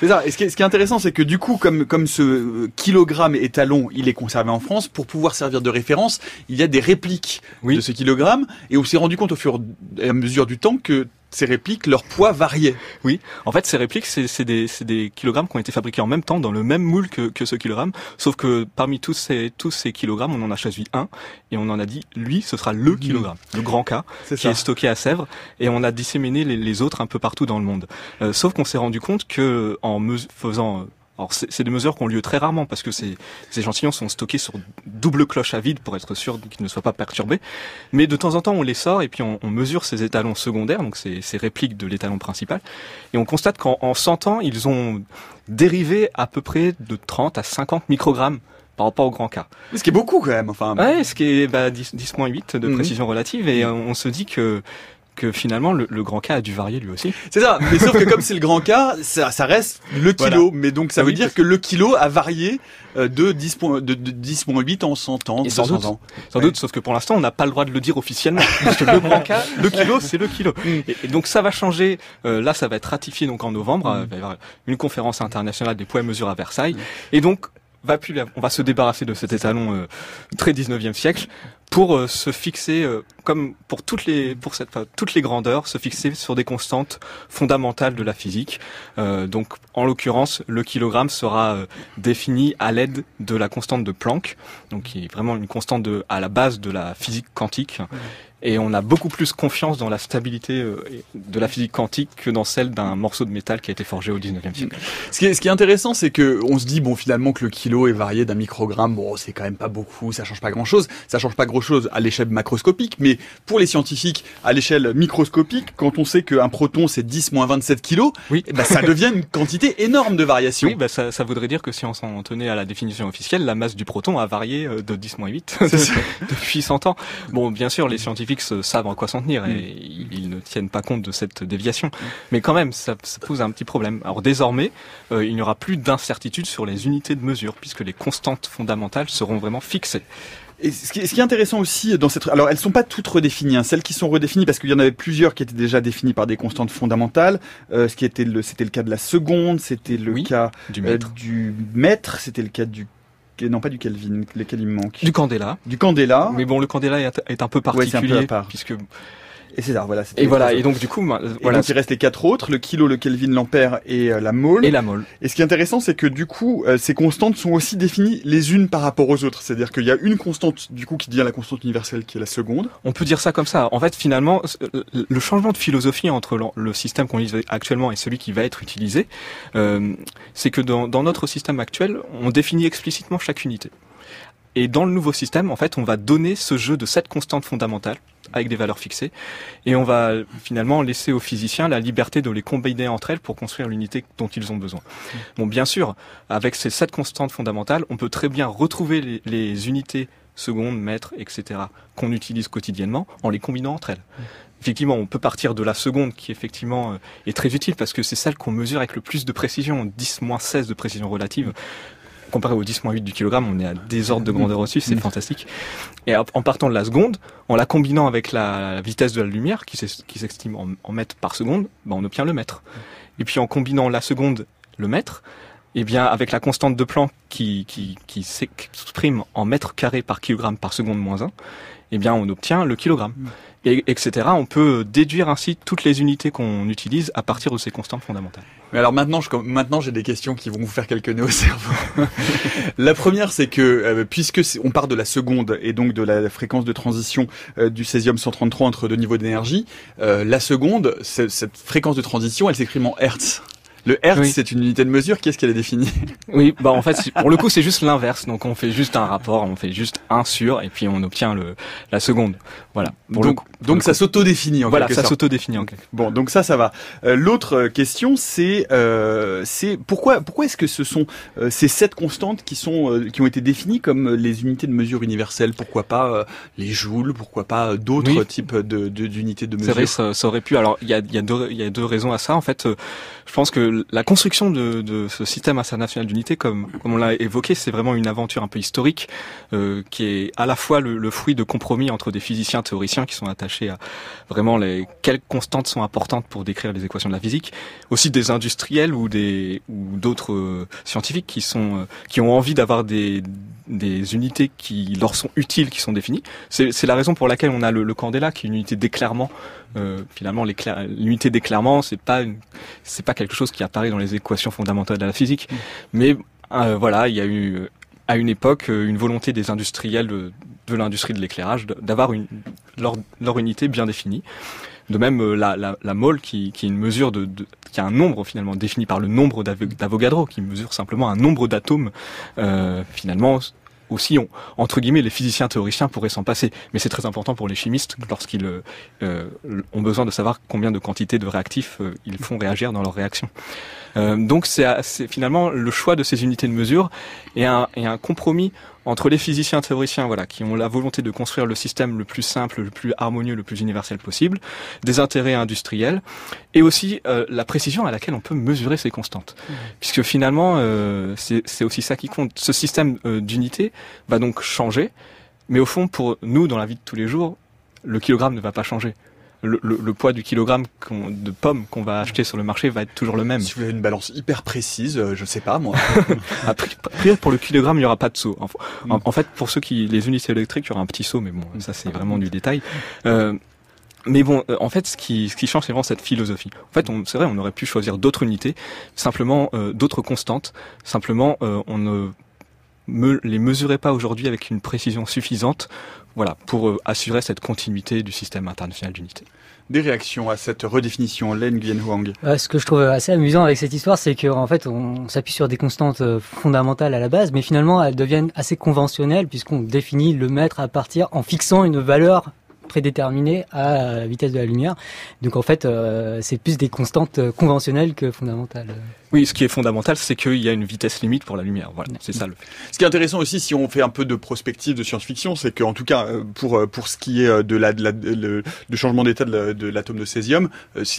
C'est ça. Et ce qui est, intéressant, c'est que du coup, comme, comme ce euh, kilogramme étalon, il est conservé en France, pour pouvoir servir de référence, il y a des répliques de ce kilogramme. Et on s'est rendu compte au fur et à mesure du temps que ces répliques, leur poids variait. Oui, en fait, ces répliques, c'est des, des, kilogrammes qui ont été fabriqués en même temps, dans le même moule que, que ce kilogramme, sauf que parmi tous ces, tous ces kilogrammes, on en a choisi un, et on en a dit, lui, ce sera le kilogramme, le grand K, qui est stocké à Sèvres, et on a disséminé les, les autres un peu partout dans le monde. Euh, sauf qu'on s'est rendu compte que en faisant alors c'est des mesures qui ont lieu très rarement parce que ces, échantillons sont stockés sur double cloche à vide pour être sûr qu'ils ne soient pas perturbés. Mais de temps en temps, on les sort et puis on, mesure ces étalons secondaires, donc ces, ces répliques de l'étalon principal, et on constate qu'en 100 ans, ils ont dérivé à peu près de 30 à 50 microgrammes par rapport au grand cas. Ce qui est beaucoup quand même. Enfin. Ouais, ce qui est bah, 10-8 de mhm. précision relative et on se dit que que finalement le, grand K a dû varier lui aussi. C'est ça, mais sauf que comme c'est le grand K, ça, ça reste le kilo, mais donc ça veut dire que le kilo a varié euh, de 10.8 de, de en 100 ans, sans doute, ans. Sans doute, sauf que pour l'instant on n'a pas le droit de le dire officiellement, parce que le grand K, le kilo, c'est le kilo. Mm. Et, donc ça va changer, euh, là ça va être ratifié donc en novembre, mm. il va y avoir une conférence internationale des poids et mesures à Versailles, mm. et donc va plus, on va se débarrasser de cet étalon euh, très 19e siècle pour euh, se fixer, euh, comme pour toutes les pour cette toutes les grandeurs, se fixer sur des constantes fondamentales de la physique. Euh, donc, en l'occurrence, le kilogramme sera défini à l'aide de la constante de Planck, donc qui est vraiment une constante de, à la base de la physique quantique et on a beaucoup plus confiance dans la stabilité euh, de la physique quantique que dans celle d'un morceau de métal qui a été forgé au 19e siècle. Ce qui est, ce qui est intéressant, c'est que on se dit bon finalement que le kilo est varié d'un microgramme, bon c'est quand même pas beaucoup, ça change pas grand chose, ça change pas chose à l'échelle macroscopique, mais pour les scientifiques à l'échelle microscopique, quand on sait qu'un proton c'est 10 moins 27 kilos, oui. bah, ça devient une quantité énorme de variation. Oui, bah, ça, ça voudrait dire que si on s'en tenait à la définition officielle, la masse du proton a varié euh, de 10 moins 8 depuis 100 ans. Bon, bien sûr, les scientifiques savent en quoi s'en tenir et mm. ils, ne tiennent pas compte de cette déviation. Mm. Mais quand même, ça, pose un petit problème. Alors désormais, euh, il n'y aura plus d'incertitude sur les unités de mesure puisque les constantes fondamentales seront vraiment fixées. Et ce qui, est, intéressant aussi dans cette, alors elles sont pas toutes redéfinies. Hein. Celles qui sont redéfinies, parce qu'il y en avait plusieurs qui étaient déjà définies par des constantes fondamentales. Euh, ce qui était le, c'était le cas de la seconde, c'était le cas du mètre, euh, du mètre, c'était le cas du non pas du Kelvin, lesquels il me manque. Du Candela. Du Candela. Mais bon, le Candela est, un peu particulier, un peu puisque et c'est ça, voilà. Et voilà, et donc du coup, voilà. il reste les quatre autres, le kilo, le Kelvin, l'ampère et euh, la mole. Et la mole. Et ce qui est intéressant, c'est que du coup, euh, ces constantes sont aussi définies les unes par rapport aux autres. C'est-à-dire qu'il y a une constante, du coup, qui devient la constante universelle, qui est la seconde. On peut dire ça comme ça. En fait, finalement, le changement de philosophie entre le système qu'on utilise actuellement et celui qui va être utilisé, euh, c'est que dans, dans notre système actuel, on définit explicitement chaque unité. Et dans le nouveau système, en fait, on va donner ce jeu de cette constantes fondamentales avec des valeurs fixées, et on va finalement laisser aux physiciens la liberté de les combiner entre elles pour construire l'unité dont ils ont besoin. Bon, bien sûr, avec ces sept constantes fondamentales, on peut très bien retrouver les, unités secondes, mètres, etc., qu'on utilise quotidiennement en les combinant entre elles. Effectivement, on peut partir de la seconde qui effectivement euh, est très utile parce que c'est celle qu'on mesure avec le plus de précision, 10-16 de précision relative comparé au 10-8 du kilogramme, on est à des ordres de grandeur au-dessus, c'est mm. fantastique. Et en partant de la seconde, en la combinant avec la, vitesse de la lumière, qui s'estime en, mètres par seconde, ben on obtient le mètre. Et puis en combinant la seconde, le mètre, et eh bien avec la constante de Planck qui, qui, qui s'exprime en mètres carrés par kilogramme par seconde moins 1, eh bien on obtient le kilogramme. Mm et, etc. On peut déduire ainsi toutes les unités qu'on utilise à partir de ces constantes fondamentales. Mais alors maintenant, je, maintenant j'ai des questions qui vont vous faire quelques nœuds au cerveau. la première, c'est que euh, puisque on part de la seconde et donc de la fréquence de transition euh, du césium 133 entre deux niveaux d'énergie, euh, la seconde, cette fréquence de transition, elle s'exprime en hertz. Le hertz, c'est une unité de mesure. Qu'est-ce qu'elle est définie? Oui, bah en fait, pour le coup, c'est juste l'inverse. Donc on fait juste un rapport, on fait juste un sur, et puis on obtient le la seconde. Voilà. donc, donc ça s'auto-définit en voilà, quelque sorte. Voilà, ça s'auto-définit en quelque. Bon, donc ça, ça va. Euh, L'autre question, c'est euh, c'est pourquoi pourquoi est-ce que ce sont euh, ces sept constantes qui sont euh, qui ont été définies comme les unités de mesure universelles? Pourquoi pas les joules? Pourquoi pas d'autres types de d'unités de, mesure vrai, ça, ça, aurait pu. Alors il y a il y a deux il y a deux raisons à ça. En fait, je pense que la construction de, de ce système international d'unité, comme, comme on l'a évoqué, c'est vraiment une aventure un peu historique euh, qui est à la fois le, le, fruit de compromis entre des physiciens théoriciens qui sont attachés à vraiment les quelles constantes sont importantes pour décrire les équations de la physique, aussi des industriels ou des ou d'autres euh, scientifiques qui sont euh, qui ont envie d'avoir des des unités qui leur sont utiles, qui sont définies. C'est la raison pour laquelle on a le, le Candela, qui est une unité d'éclairement. Euh, finalement, l'unité d'éclairement, c'est pas c'est pas quelque chose qui apparaît dans les équations fondamentales de la physique. Mm. Mais euh, voilà, il y a eu à une époque une volonté des industriels de, l'industrie de l'éclairage d'avoir leur, unité bien définie. De même, euh, la, la, mole qui, est une mesure qui a un nombre finalement défini par le nombre d'Avogadro, qui mesure simplement un nombre d'atomes. Euh, finalement, aussi, on, entre guillemets, les physiciens théoriciens pourraient s'en passer. Mais c'est très important pour les chimistes lorsqu'ils euh, ont besoin de savoir combien de quantités de réactifs euh, ils font réagir dans leur réaction. Euh, donc c'est finalement le choix de ces unités de mesure et un compromis entre les physiciens théoriciens voilà, qui ont la volonté de construire le système le plus simple, le plus harmonieux, le plus universel possible, des intérêts industriels, et aussi euh, la précision à laquelle on peut mesurer ces constantes. Mmh. Puisque finalement, euh, c'est aussi ça qui compte. Ce système euh, d'unité va donc changer, mais au fond, pour nous, dans la vie de tous les jours, le kilogramme ne va pas changer. Le, poids du kilogramme de pommes qu'on va acheter sur le marché va être toujours le même. Si vous avez une balance hyper précise, euh, je sais pas moi. Après, pour le kilogramme, il n'y aura pas de saut. En, en, fait, pour ceux qui les unités électriques, il y aura un petit saut, mais bon, ça c'est vraiment du détail. Euh, mais bon, euh, en fait, ce qui, ce qui change, c'est vraiment cette philosophie. En fait, c'est vrai, on aurait pu choisir d'autres unités, simplement euh, d'autres constantes. Simplement, euh, on ne me, les mesurait pas aujourd'hui avec une précision suffisante, voilà, pour assurer cette continuité du système international d'unités. Des réactions à cette redéfinition, Len Nguyen Huang Ce que je trouve assez amusant avec cette histoire, c'est qu'en fait, on s'appuie sur des constantes fondamentales à la base, mais finalement, elles deviennent assez conventionnelles puisqu'on définit le mètre à partir en fixant une valeur prédéterminé à la vitesse de la lumière. Donc en fait, euh, c'est plus des constantes conventionnelles que fondamentales. Oui, ce qui est fondamental, c'est qu'il y a une vitesse limite pour la lumière. Voilà, c'est ça. Le... Ce qui est intéressant aussi, si on fait un peu de prospective de science-fiction, c'est qu'en tout cas, euh, pour euh, pour ce qui est de la, de la de, changement d'état de l'atome de césium,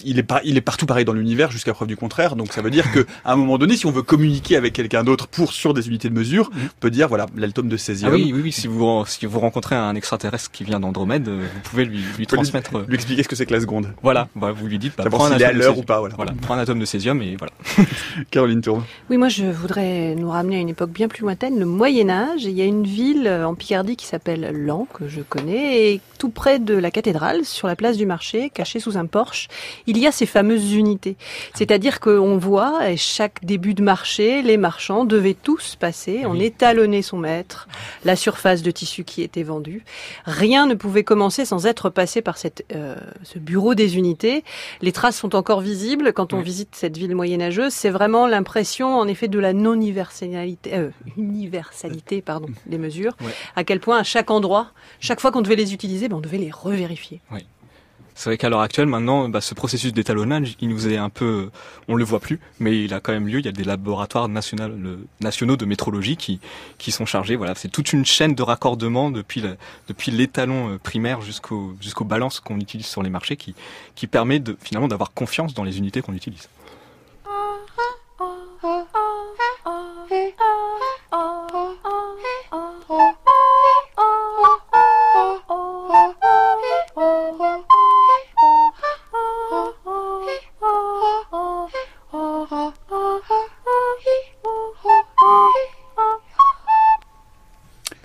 il est pas il est partout pareil dans l'univers jusqu'à preuve du contraire. Donc ça veut dire que à un moment donné, si on veut communiquer avec quelqu'un d'autre pour sur des unités de mesure, mm. on peut dire voilà l'atome de césium. Ah oui, oui, oui. Si vous si vous rencontrez un extraterrestre qui vient d'Andromède, pouvez lui, lui transmettre. Lui, expliquer ce que c'est que la seconde. Voilà, bah, vous lui dites, bah, prends un atome à l'heure ou pas. Voilà. voilà, prends un atome de césium et voilà. Caroline Tour. Oui, moi je voudrais nous ramener à une époque bien plus lointaine, le Moyen Âge. Il y a une ville euh, en Picardie qui s'appelle Lan, que je connais, et tout près de la cathédrale, sur la place du marché, cachée sous un porche, il y a ces fameuses unités. C'est-à-dire qu'on voit, à chaque début de marché, les marchands devaient tous passer, on étalonnait son maître, la surface de tissu qui était vendue. Rien ne pouvait commencer sans être passé par cette, euh, ce bureau des unités. Les traces sont encore visibles quand on visite cette ville moyenâgeuse. C'est vraiment l'impression, en effet, de la non-universalité, euh, universalité, pardon, des mesures. À quel point, à chaque endroit, chaque fois qu'on devait les utiliser, ben, on devait les revérifier. Oui. C'est vrai qu'à l'heure actuelle, maintenant, bah, ce processus d'étalonnage, il nous est un peu, on le voit plus, mais il a quand même lieu. Il y a des laboratoires nationaux, de métrologie qui sont chargés. Voilà, c'est toute une chaîne de raccordement depuis depuis l'étalon euh, primaire jusqu'au jusqu'aux balances qu'on utilise sur les marchés, qui qui permet de finalement d'avoir confiance dans les unités qu'on utilise.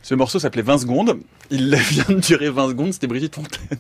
Ce morceau s'appelait 20 secondes. Il vient de durer 20 secondes. C'était Brigitte Fontaine.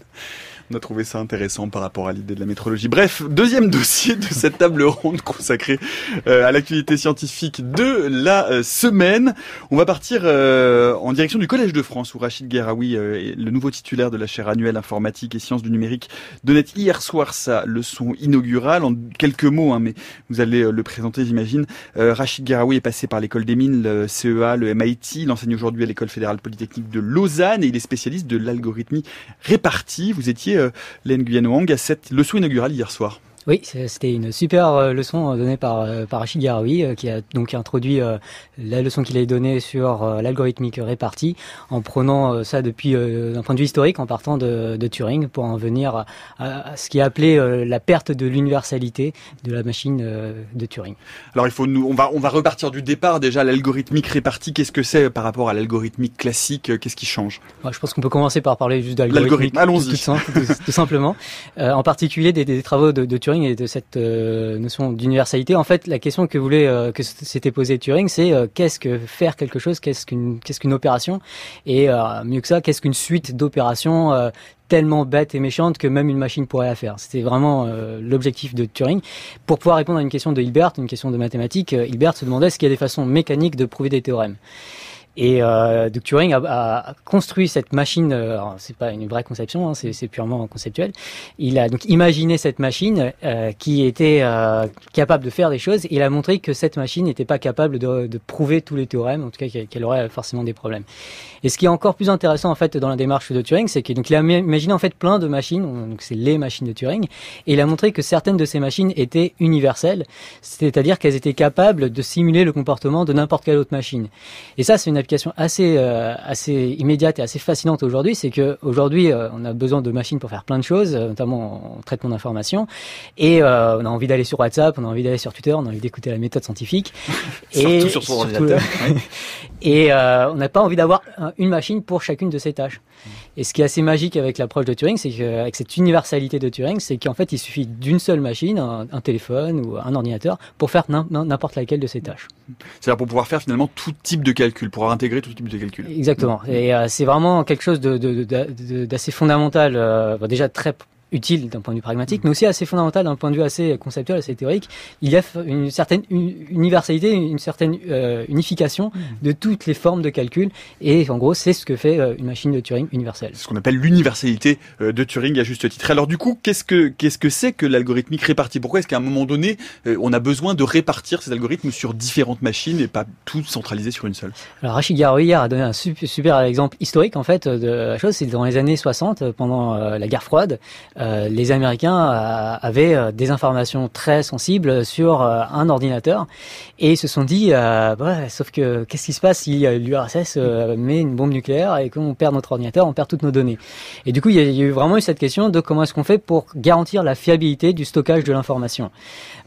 On a trouvé ça intéressant par rapport à l'idée de la métrologie. Bref, deuxième dossier de cette table ronde consacrée euh, à l'actualité scientifique de la euh, semaine. On va partir euh, en direction du Collège de France où Rachid Gueraoui, le nouveau titulaire de la chaire annuelle informatique et sciences du numérique, donnait hier soir sa leçon inaugurale. En quelques mots, hein, mais vous allez le présenter, j'imagine. Rachid Gueraoui est passé par l'école des mines, le CEA, le MIT. Il enseigne aujourd'hui à l'école fédérale polytechnique de Lausanne et il est spécialiste de l'algorithmie répartie. Vous étiez Len Nguyen Wang à cette leçon inaugurale hier soir. Oui, c'était une super euh, leçon euh, donnée par, euh, par Rachid Garawi, qui a donc introduit la leçon qu'il a donnée sur l'algorithmique répartie, en prenant ça depuis un point de vue historique, en partant de, de Turing, pour en venir à, ce qui est appelé la perte de l'universalité de la machine de Turing. Alors il faut nous, on va on va repartir du départ déjà l'algorithmique répartie. Qu'est-ce que c'est par rapport à l'algorithmique classique Qu'est-ce qui change? Je pense qu'on peut commencer par parler juste d'algorithmique. Allons-y. Tout, simplement. en particulier des, des travaux de, de Turing et de cette euh, notion d'universalité, en fait, la question que voulait euh, que s'était posée Turing, c'est euh, qu'est-ce que faire quelque chose, qu'est-ce qu'une qu'est-ce qu'une opération, et mieux que ça, qu'est-ce qu'une suite d'opérations tellement bêtes et méchantes que même une machine pourrait la faire? C'était vraiment l'objectif de Turing. Pour pouvoir répondre à une question de Hilbert, une question de mathématiques, Hilbert se demandait qu'il y a des façons mécaniques de prouver des théorèmes? Et euh, Turing a, a, construit cette machine. Euh, c'est pas une vraie conception, hein, c'est purement conceptuel. Il a donc imaginé cette machine euh, qui était euh, capable de faire des choses. Il a montré que cette machine n'était pas capable de, de, prouver tous les théorèmes, en tout cas qu'elle aurait forcément des problèmes. Et ce qui est encore plus intéressant en fait dans la démarche de Turing, c'est qu'il a imaginé en fait plein de machines. Donc c'est les machines de Turing. Et il a montré que certaines de ces machines étaient universelles, c'est-à-dire qu'elles étaient capables de simuler le comportement de n'importe quelle autre machine. Et ça, c'est une application assez assez immédiate et assez fascinante aujourd'hui, c'est que aujourd'hui on a besoin de machines pour faire plein de choses, notamment en traitement d'information, et on a envie d'aller sur WhatsApp, on a envie d'aller sur Twitter, on a envie d'écouter la méthode scientifique, et surtout sur son ordinateur. et on n'a pas envie d'avoir une machine pour chacune de ces tâches. Et ce qui est assez magique avec l'approche de Turing, c'est qu'avec cette universalité de Turing, c'est qu'en fait, il suffit d'une seule machine, un, téléphone ou un ordinateur, pour faire n'importe laquelle de ces tâches. C'est-à-dire pour pouvoir faire finalement tout type de calcul, pour intégrer tout type de calcul. Exactement. Et euh, c'est vraiment quelque chose d'assez fondamental, euh, déjà très utile d'un point de vue pragmatique, mais aussi assez fondamental d'un point de vue assez conceptuel, assez théorique. Il y a une certaine universalité, une certaine euh, unification mm. de toutes les formes de calcul, et en gros, c'est ce que fait euh, une machine de Turing universelle. C'est ce qu'on appelle l'universalité euh, de Turing à juste titre. Alors du coup, qu'est-ce que qu'est-ce que c'est que l'algorithmique répartie Pourquoi est-ce qu'à un moment donné, on a besoin de répartir ces algorithmes sur différentes machines et pas tout centraliser sur une seule? Alors Rachid Garoui hier a donné un super, super exemple historique en fait de la chose. C'est dans les années 60, pendant la guerre froide. Euh, les Américains euh, avaient euh, des informations très sensibles sur un ordinateur et ils se sont dit, ouais, sauf que qu'est-ce qui se passe si l'URSS met une bombe nucléaire et qu'on perd notre ordinateur, on perd toutes nos données. Et du coup, il y a, eu vraiment eu cette question de comment est-ce qu'on fait pour garantir la fiabilité du stockage de l'information.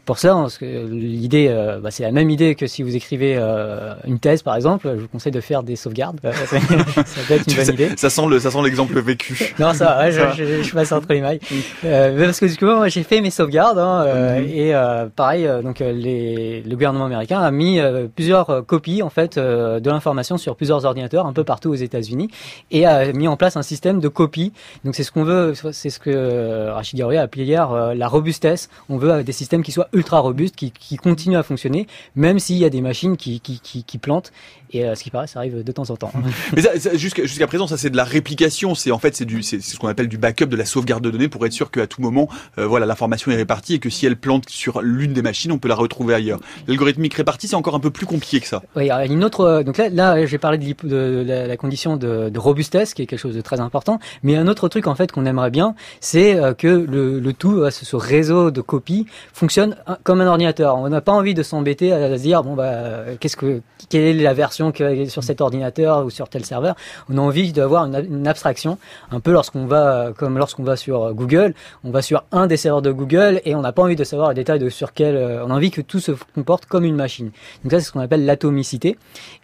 Pour ça, l'idée, euh, bah, c'est la même idée que si vous écrivez euh, une thèse, par exemple. Je vous conseille de faire des sauvegardes. ça peut être une bonne idée. Ça sent le, ça sent l'exemple vécu. non, ça, ouais, je, je, je, passe entre les mailles. Euh, parce que du coup, moi, j'ai fait mes sauvegardes hein, mhm. et pareil, donc les, le gouvernement américain a mis plusieurs copies en fait de l'information sur plusieurs ordinateurs un peu partout aux États-Unis et a mis en place un système de copies. Donc c'est ce qu'on veut, c'est ce que Rachid Garoui a appelé hier la robustesse. On veut des systèmes qui soient ultra robuste qui, qui continue à fonctionner, même s'il y a des machines qui, qui, qui, qui plantent. Et euh, ce qui paraît, ça arrive de temps en temps. Mais jusqu'à jusqu'à présent, ça c'est de la réplication. C'est en fait c'est du c'est ce qu'on appelle du backup, de la sauvegarde de données pour être sûr qu'à tout moment, euh, voilà, l'information est répartie et que si elle plante sur l'une des machines, on peut la retrouver ailleurs. L'algorithmique répartie, c'est encore un peu plus compliqué que ça. Oui, il y a une autre. Euh, donc là, là, j'ai parlé de, de, la, condition de, de, robustesse, qui est quelque chose de très important. Mais un autre truc en fait qu'on aimerait bien, c'est que le, le tout, ce réseau de copies, fonctionne comme un ordinateur. On n'a pas envie de s'embêter à, se dire bon bah qu'est-ce que quelle est la version que sur cet ordinateur ou sur tel serveur? On a envie d'avoir une, une, abstraction, un peu lorsqu'on va comme lorsqu'on va sur Google, on va sur un des serveurs de Google et on n'a pas envie de savoir les détails de sur quel. Euh, on a envie que tout se comporte comme une machine. Donc ça c'est ce qu'on appelle l'atomicité.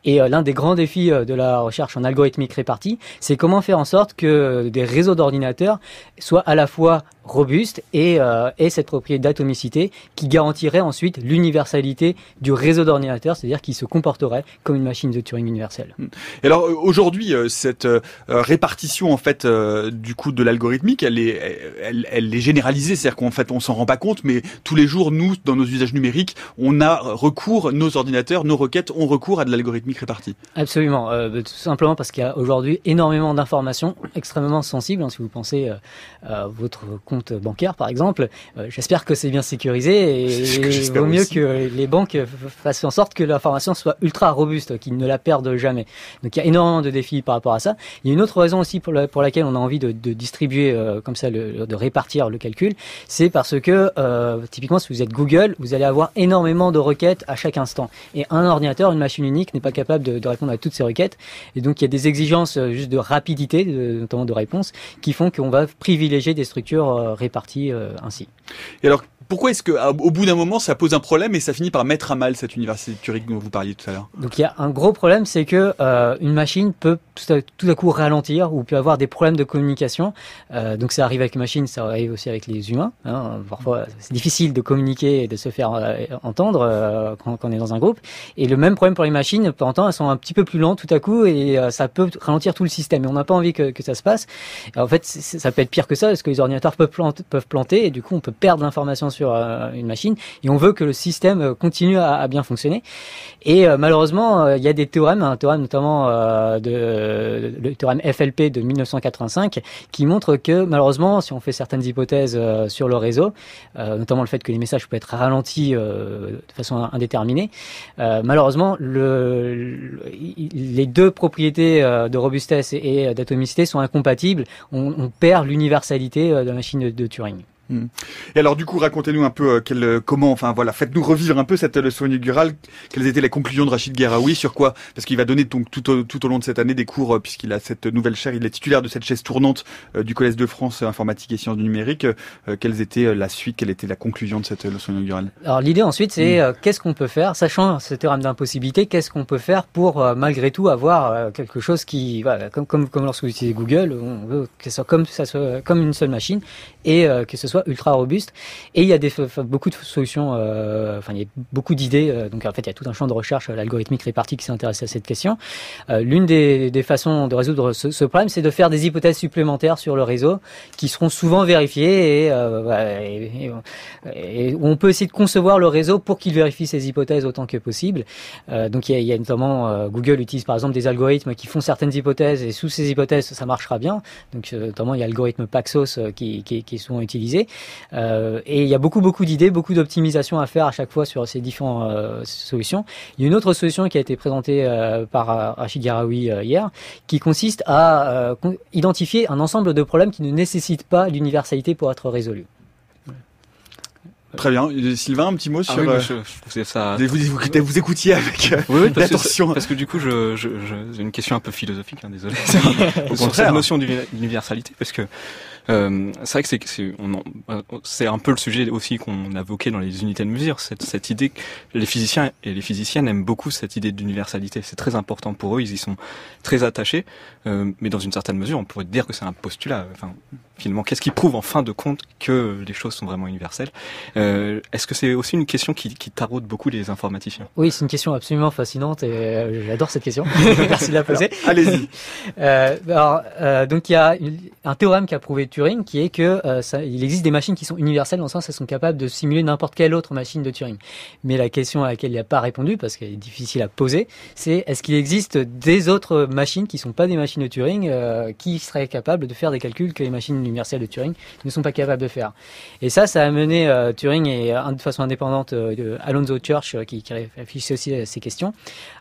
Et euh, l'un des grands défis euh, de la recherche en algorithmique répartie, c'est comment faire en sorte que des réseaux d'ordinateurs soient à la fois robuste et, euh, et cette propriété d'atomicité qui garantirait ensuite l'universalité du réseau d'ordinateurs, c'est-à-dire qu'il se comporterait comme une machine de Turing universelle. Et alors euh, aujourd'hui, euh, cette répartition en fait du coup de l'algorithmique, elle est, elle, elle est généralisée, c'est-à-dire qu'en fait on s'en rend pas compte, mais tous les jours nous, dans nos usages numériques, on a recours, nos ordinateurs, nos requêtes ont recours à de l'algorithmique répartie. Absolument, tout simplement parce qu'il y a aujourd'hui énormément d'informations extrêmement sensibles. Hein, si vous pensez à votre compte bancaire, par exemple. Euh, j'espère que c'est bien sécurisé et il vaut mieux que les banques fassent en sorte que l'information soit ultra robuste, qu'ils ne la perdent jamais. Donc il y a énormément de défis par rapport à ça. Il y a une autre raison aussi pour, pour laquelle on a envie de, de distribuer euh, comme ça, le, de répartir le calcul, c'est parce que euh, typiquement si vous êtes Google, vous allez avoir énormément de requêtes à chaque instant. Et un ordinateur, une machine unique n'est pas capable de, de, répondre à toutes ces requêtes. Et donc il y a des exigences juste de rapidité, de, notamment de réponse, qui font qu'on va privilégier des structures répartis euh, ainsi. Pourquoi est-ce qu'au bout d'un moment, ça pose un problème et ça finit par mettre à mal cette université Turing dont vous parliez tout à l'heure? Donc il y a un gros problème, c'est que euh, une machine peut tout à, coup ralentir ou peut avoir des problèmes de communication. Euh, donc ça arrive avec une machine, ça arrive aussi avec les humains. Hein. Parfois, c'est difficile de communiquer et de se faire euh, entendre euh, quand, quand, on est dans un groupe. Et le même problème pour les machines, temps, elles sont un petit peu plus lentes tout à coup et euh, ça peut ralentir tout le système. Et on n'a pas envie que, que, ça se passe. En fait, ça peut être pire que ça parce que les ordinateurs peuvent planter, peuvent planter et du coup, on peut perdre l'information sur euh, une machine et on veut que le système euh, continue à, bien fonctionner. Et euh, malheureusement, il y a des théorèmes, un théorème notamment de le théorème FLP de 1985 qui montre que malheureusement, si on fait certaines hypothèses sur le réseau, notamment le fait que les messages peuvent être ralentis de façon indéterminée, malheureusement, le, les deux propriétés de robustesse et, d'atomicité sont incompatibles. On, perd l'universalité de la machine de Turing. Hmm. Et alors du coup, racontez-nous un peu quel, comment, enfin voilà, faites-nous revivre un peu cette leçon inaugurale. Quelles étaient les conclusions de Rachid Gueraoui sur quoi? Parce qu'il va donner donc tout au, tout au long de cette année des cours, puisqu'il a cette nouvelle chaire, il est titulaire de cette chaise tournante du Collège de France informatique et sciences du numérique. quelles étaient la suite, quelle était la conclusion de cette leçon inaugurale? Alors l'idée ensuite, c'est hmm. qu'est-ce qu'on peut faire, sachant ce théorème d'impossibilité, qu'est-ce qu'on peut faire pour malgré tout avoir quelque chose qui, voilà, comme comme comme lorsque vous utilisez Google, on veut que ce soit comme ça soit comme une seule machine et que ce soit ultra robuste. Et il y a des, beaucoup de solutions, euh, enfin il y a beaucoup d'idées. Euh, donc en fait il y a tout un champ de recherche l'algorithmique réparti qui s'est intéressé à cette question. Euh, l'une des, des, façons de résoudre ce, ce problème, c'est de faire des hypothèses supplémentaires sur le réseau qui seront souvent vérifiées et, et, et, on peut essayer de concevoir le réseau pour qu'il vérifie ces hypothèses autant que possible. donc il y, a, il y a notamment Google utilise par exemple des algorithmes qui font certaines hypothèses et sous ces hypothèses ça marchera bien. Donc notamment il y a l'algorithme Paxos qui, qui, qui est souvent utilisé. Euh, et il y a beaucoup, beaucoup d'idées, beaucoup d'optimisation à faire à chaque fois sur ces différentes euh, solutions. Il y a une autre solution qui a été présentée euh, par Rachid Garawi hier, qui consiste à identifier un ensemble de problèmes qui ne nécessitent pas l'universalité pour être résolus. Très bien. Sylvain, un petit mot ah sur. oui, je, ça. Vous, vous, vous, écoutiez avec oui, parce attention. Que, parce que du coup, je, je, j'ai une question un peu philosophique, hein, désolé. Au contraire. notion d'universalité, parce que euh, c'est vrai que c'est c'est c'est un peu le sujet aussi qu'on a évoqué dans les unités de mesure, cette, cette idée que les physiciens et les physiciennes aiment beaucoup cette idée d'universalité. C'est très important pour eux, ils y sont très attachés, euh, mais dans une certaine mesure, on pourrait dire que c'est un postulat. Enfin, finalement, qu'est-ce qui prouve en fin de compte que les choses sont vraiment universelles? Euh, Est-ce que c'est aussi une question qui, qui taraude beaucoup les informaticiens? Oui, c'est une question absolument fascinante et euh, j'adore cette question. Merci de la poser. Allez-y. Euh, alors, euh, donc il y a un théorème qui a prouvé Turing, qui est que euh, il existe des machines qui sont universelles dans le sens qu'elles sont capables de simuler n'importe quelle autre machine de Turing. Mais la question à laquelle il n'a pas répondu, parce qu'elle est difficile à poser, c'est est-ce qu'il existe des autres machines qui sont pas des machines de Turing euh, qui seraient capables de faire des calculs que les machines universelles de Turing ne sont pas capables de faire? Et ça, ça a mené euh, Turing et de façon indépendante Alonzo Church, qui, qui réfléchit aussi ces questions,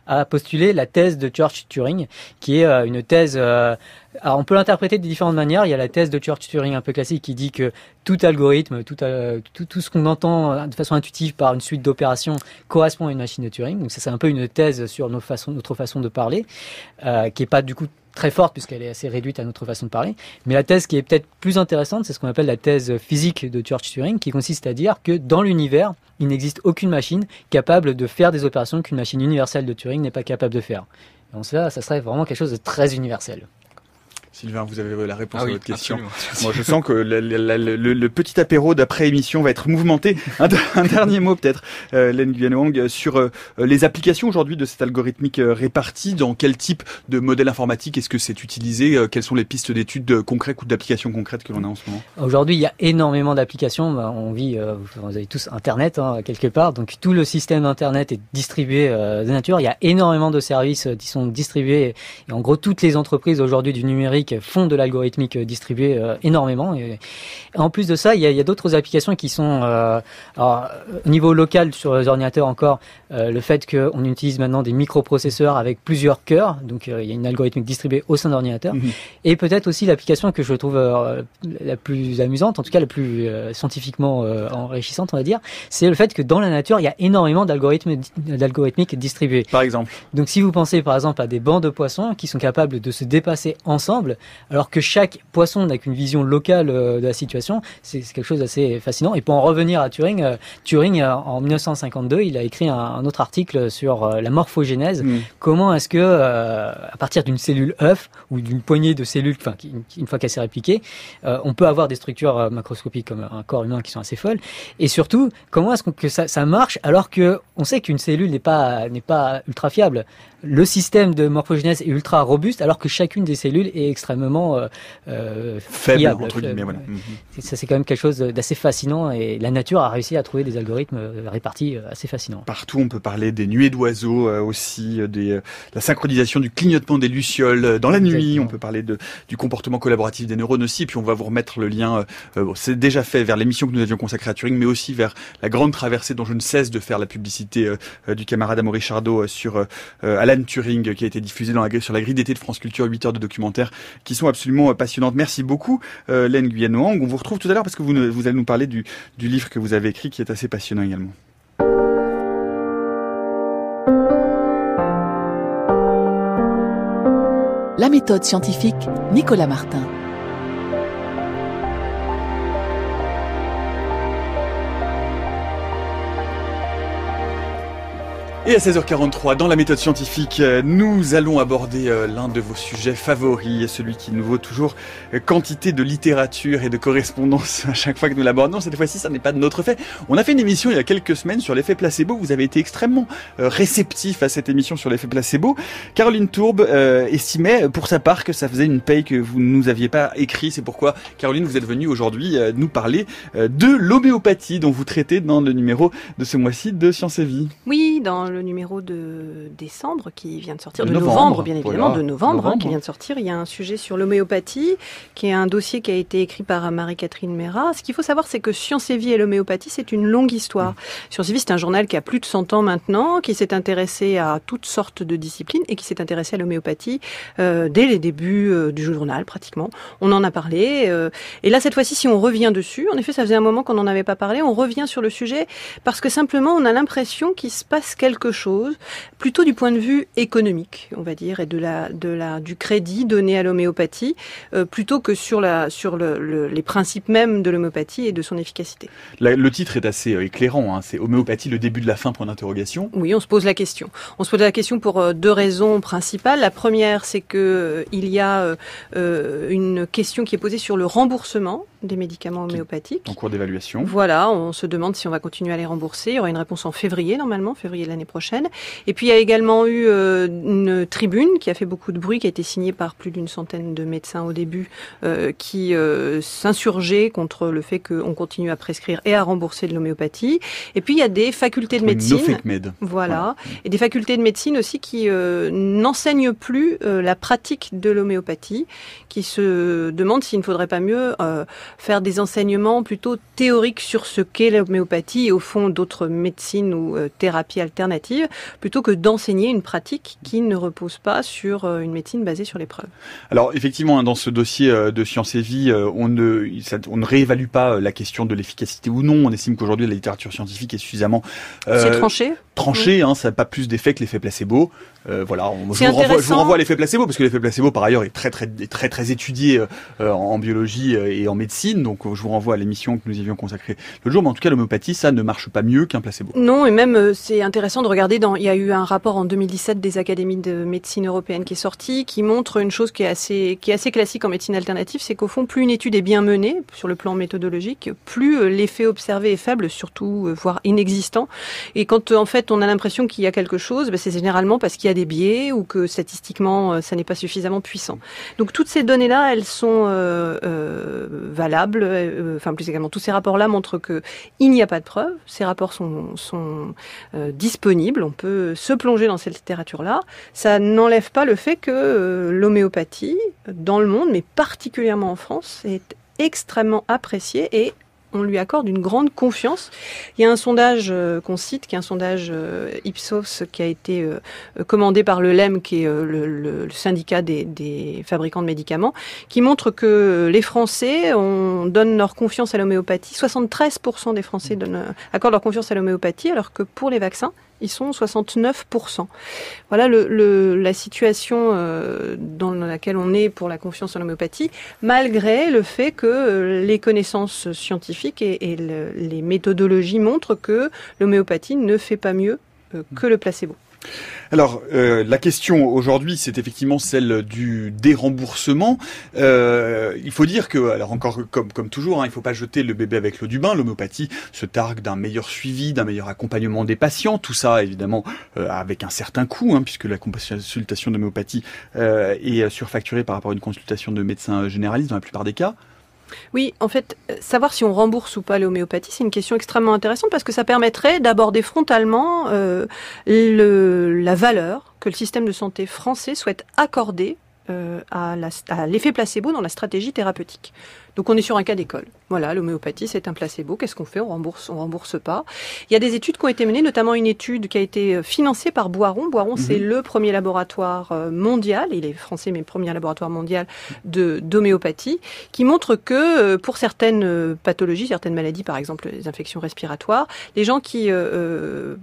à postuler la thèse de Church-Turing, qui est une thèse on peut l'interpréter de différentes manières. Il y a la thèse de Church-Turing un peu classique qui dit que tout algorithme, tout, euh, ce qu'on entend euh, de façon intuitive par une suite d'opérations correspond à une machine de Turing. Donc ça c'est un peu une thèse sur notre façon de parler, euh, qui est pas du coup très forte puisqu'elle est assez réduite à notre façon de parler. Mais la thèse qui est peut-être plus intéressante, c'est ce qu'on appelle la thèse physique de Church-Turing, qui consiste à dire que dans l'univers, il n'existe aucune machine capable de faire des opérations qu'une machine universelle de Turing n'est pas capable de faire. Donc ça, ça serait vraiment quelque chose de très universel. Sylvain, vous avez la réponse ah à votre question. Moi, je sens que le, petit apéro d'après-émission va être mouvementé. Un, dernier mot peut-être, euh, Len Guanwang, sur euh, les applications aujourd'hui de cette algorithmique euh, répartie. Dans quel type de modèle informatique est-ce que c'est utilisé euh, Quelles sont les pistes d'études concrètes ou d'applications concrètes que l'on a en ce moment? Aujourd'hui, il y a énormément d'applications. Bah, on vit, vous avez tous Internet hein, quelque part, donc tout le système d'Internet est distribué de nature. Il y a énormément de services qui sont distribués. Et en gros, toutes les entreprises aujourd'hui du numérique font de l'algorithmique distribué euh, énormément. Et, en plus de ça, il y a, a d'autres applications qui sont euh, alors, au niveau local sur les ordinateurs encore euh, le fait qu'on utilise maintenant des microprocesseurs avec plusieurs cœurs, donc il y a une algorithmique distribuée au sein d'ordinateurs, mhm. et peut-être aussi l'application que je trouve la plus amusante, en tout cas la plus scientifiquement enrichissante, on va dire, c'est le fait que dans la nature, il y a énormément d'algorithmes d'algorithmiques distribués. Par exemple. Donc si vous pensez par exemple à des bancs de poissons qui sont capables de se dépasser ensemble, alors que chaque poisson n'a qu'une vision locale euh, de la situation. C'est quelque chose d'assez fascinant. Et pour en revenir à Turing, euh, Turing, euh, en 1952, il a écrit un, autre article sur la morphogénèse. Mm. Comment est-ce que, à partir d'une cellule œuf ou d'une poignée de cellules, enfin, une fois qu'elle s'est répliquée, on peut avoir des structures macroscopiques comme un corps humain qui sont assez folles. Et surtout, comment est-ce que ça, ça marche alors que on sait qu'une cellule n'est pas n'est pas ultra fiable? Le système de morphogénèse est ultra robuste alors que chacune des cellules est extrêmement euh, euh faible entre guillemets. Voilà. Ça c'est quand même quelque chose d'assez fascinant et la nature a réussi à trouver des algorithmes euh, répartis assez fascinants. Partout on peut parler des nuées d'oiseaux aussi, des, la synchronisation du clignotement des lucioles dans la nuit. On peut parler de, du comportement collaboratif des neurones aussi. Et puis on va vous remettre le lien. c'est déjà fait vers l'émission que nous avions consacrée à Turing, mais aussi vers la grande traversée dont je ne cesse de faire la publicité du camarade Amaury Chardot sur Alan Turing qui a été diffusé dans la, sur la grille d'été de France Culture, 8 heures de documentaire qui sont absolument passionnantes. Merci beaucoup, euh, Len On vous retrouve tout à l'heure parce que vous, vous allez nous parler du, du livre que vous avez écrit qui est assez passionnant également. La méthode scientifique, Nicolas Martin. Et à 16h43, dans la méthode scientifique, euh, nous allons aborder euh, l'un de vos sujets favoris, celui qui nous vaut toujours euh, quantité de littérature et de correspondance à chaque fois que nous l'abordons. Cette fois-ci, ça n'est pas de notre fait. On a fait une émission il y a quelques semaines sur l'effet placebo. Vous avez été extrêmement réceptif à cette émission sur l'effet placebo. Caroline Tourbe estimait pour sa part que ça faisait une paye que vous ne nous aviez pas écrit. C'est pourquoi, Caroline, vous êtes venue aujourd'hui nous parler de l'homéopathie dont vous traitez dans le numéro de ce mois-ci de Sciences et Vie. Oui, dans le numéro de décembre qui vient de sortir, de, novembre, bien évidemment, de novembre, hein, qui vient de sortir. Il y a un sujet sur l'homéopathie, qui est un dossier qui a été écrit par Marie-Catherine Mera. Ce qu'il faut savoir, c'est que Science et Vie et l'homéopathie, c'est une longue histoire. Mmh. Science et Vie, c'est un journal qui a plus de 100 ans maintenant, qui s'est intéressé à toutes sortes de disciplines et qui s'est intéressé à l'homéopathie euh, dès les débuts euh, du journal, pratiquement. On en a parlé. Euh, et là, cette fois-ci, si on revient dessus, en effet, ça faisait un moment qu'on n'en avait pas parlé, on revient sur le sujet parce que simplement, on a l'impression qu'il se passe quelque chose, plutôt du point de vue économique, on va dire, et de la, de la, du crédit donné à l'homéopathie, euh, plutôt que sur, la, sur le, les principes même de l'homéopathie et de son efficacité. le titre est assez euh, éclairant, hein. c'est homéopathie, le début de la fin, point d'interrogation. Oui, on se pose la question. On se pose la question pour euh, deux raisons principales. La première, c'est que il y a une question qui est posée sur le remboursement des médicaments homéopathiques. En cours d'évaluation. Voilà, on se demande si on va continuer à les rembourser. Il y aura une réponse en février, normalement, février de l'année prochaine. Et puis il y a également eu euh, une tribune qui a fait beaucoup de bruit, qui a été signée par plus d'une centaine de médecins au début, euh, qui euh, s'insurgeaient contre le fait qu'on continue à prescrire et à rembourser de l'homéopathie. Et puis il y a des facultés de médecine. Med. Voilà. Et des facultés de médecine aussi qui n'enseignent plus la pratique de l'homéopathie, qui se demandent s'il ne faudrait pas mieux faire des enseignements plutôt théoriques sur ce qu'est l'homéopathie et au fond d'autres médecines ou euh, thérapies alternatives, plutôt que d'enseigner une pratique qui ne repose pas sur euh, une médecine basée sur les preuves. Alors effectivement, hein, dans ce dossier euh, de Sciences et Vie, on ne, on ne réévalue pas la question de l'efficacité ou non. On estime qu'aujourd'hui la littérature scientifique est suffisamment euh, tranché? Tranché, hein, ça n'a pas plus d'effet que l'effet placebo. Euh, voilà, on, je, vous renvoie, je, vous renvoie, à l'effet placebo parce que l'effet placebo, par ailleurs, est très très très très étudié euh, en biologie euh, et en médecine. Donc, je vous renvoie à l'émission que nous avions consacrée le jour. Mais en tout cas, l'homéopathie, ça ne marche pas mieux qu'un placebo. Non, et même c'est intéressant de regarder. Dans, il y a eu un rapport en 2017 des académies de médecine européenne qui est sorti, qui montre une chose qui est assez qui est assez classique en médecine alternative, c'est qu'au fond, plus une étude est bien menée sur le plan méthodologique, plus l'effet observé est faible, surtout voire inexistant. Et quand en fait on a l'impression qu'il y a quelque chose, ben, c'est généralement parce qu'il y a des biais ou que statistiquement euh, ça n'est pas suffisamment puissant. Donc toutes ces données-là, elles sont euh, euh, valables. Enfin plus également, tous ces rapports-là montrent que il n'y a pas de preuves. Ces rapports sont, sont disponibles. On peut se plonger dans cette littérature-là. Ça n'enlève pas le fait que l'homéopathie dans le monde, mais particulièrement en France, est extrêmement appréciée et on lui accorde une grande confiance. Il y a un sondage euh, qu'on cite, qui est un sondage euh, Ipsos, qui a été euh, commandé par le LEM, qui est le, syndicat des, fabricants de médicaments, qui montre que les Français on donne leur confiance à l'homéopathie. 73% des Français donnent, accordent leur confiance à l'homéopathie, alors que pour les vaccins, ils sont 69%. Voilà la situation euh, dans laquelle on est pour la confiance en l'homéopathie, malgré le fait que euh, les connaissances scientifiques et, les méthodologies montrent que l'homéopathie ne fait pas mieux euh, que le placebo. Alors, euh, la question aujourd'hui, c'est effectivement celle du déremboursement. Euh, il faut dire que, alors encore comme, toujours, hein, il ne faut pas jeter le bébé avec l'eau du bain. L'homéopathie se targue d'un meilleur suivi, d'un meilleur accompagnement des patients. Tout ça, évidemment, euh, avec un certain coût, hein, puisque la consultation d'homéopathie est surfacturée par rapport à une consultation de médecin généraliste dans la plupart des cas. Oui, en fait, euh, savoir si on rembourse ou pas l'homéopathie, c'est une question extrêmement intéressante parce que ça permettrait d'aborder frontalement euh, le, la valeur que le système de santé français souhaite accorder euh, à l'effet placebo dans la stratégie thérapeutique. Donc on est sur un cas d'école. Voilà, l'homéopathie, c'est un placebo. Qu'est-ce qu'on fait? On rembourse, on rembourse pas. Il y a des études qui ont été menées, notamment une étude qui a été euh, financée par Boiron. Boiron, c'est mhm. le premier laboratoire euh, mondial, il est français, mais le premier laboratoire mondial de d'homéopathie, qui montre que euh, pour certaines pathologies, certaines maladies, par exemple les infections respiratoires, les gens qui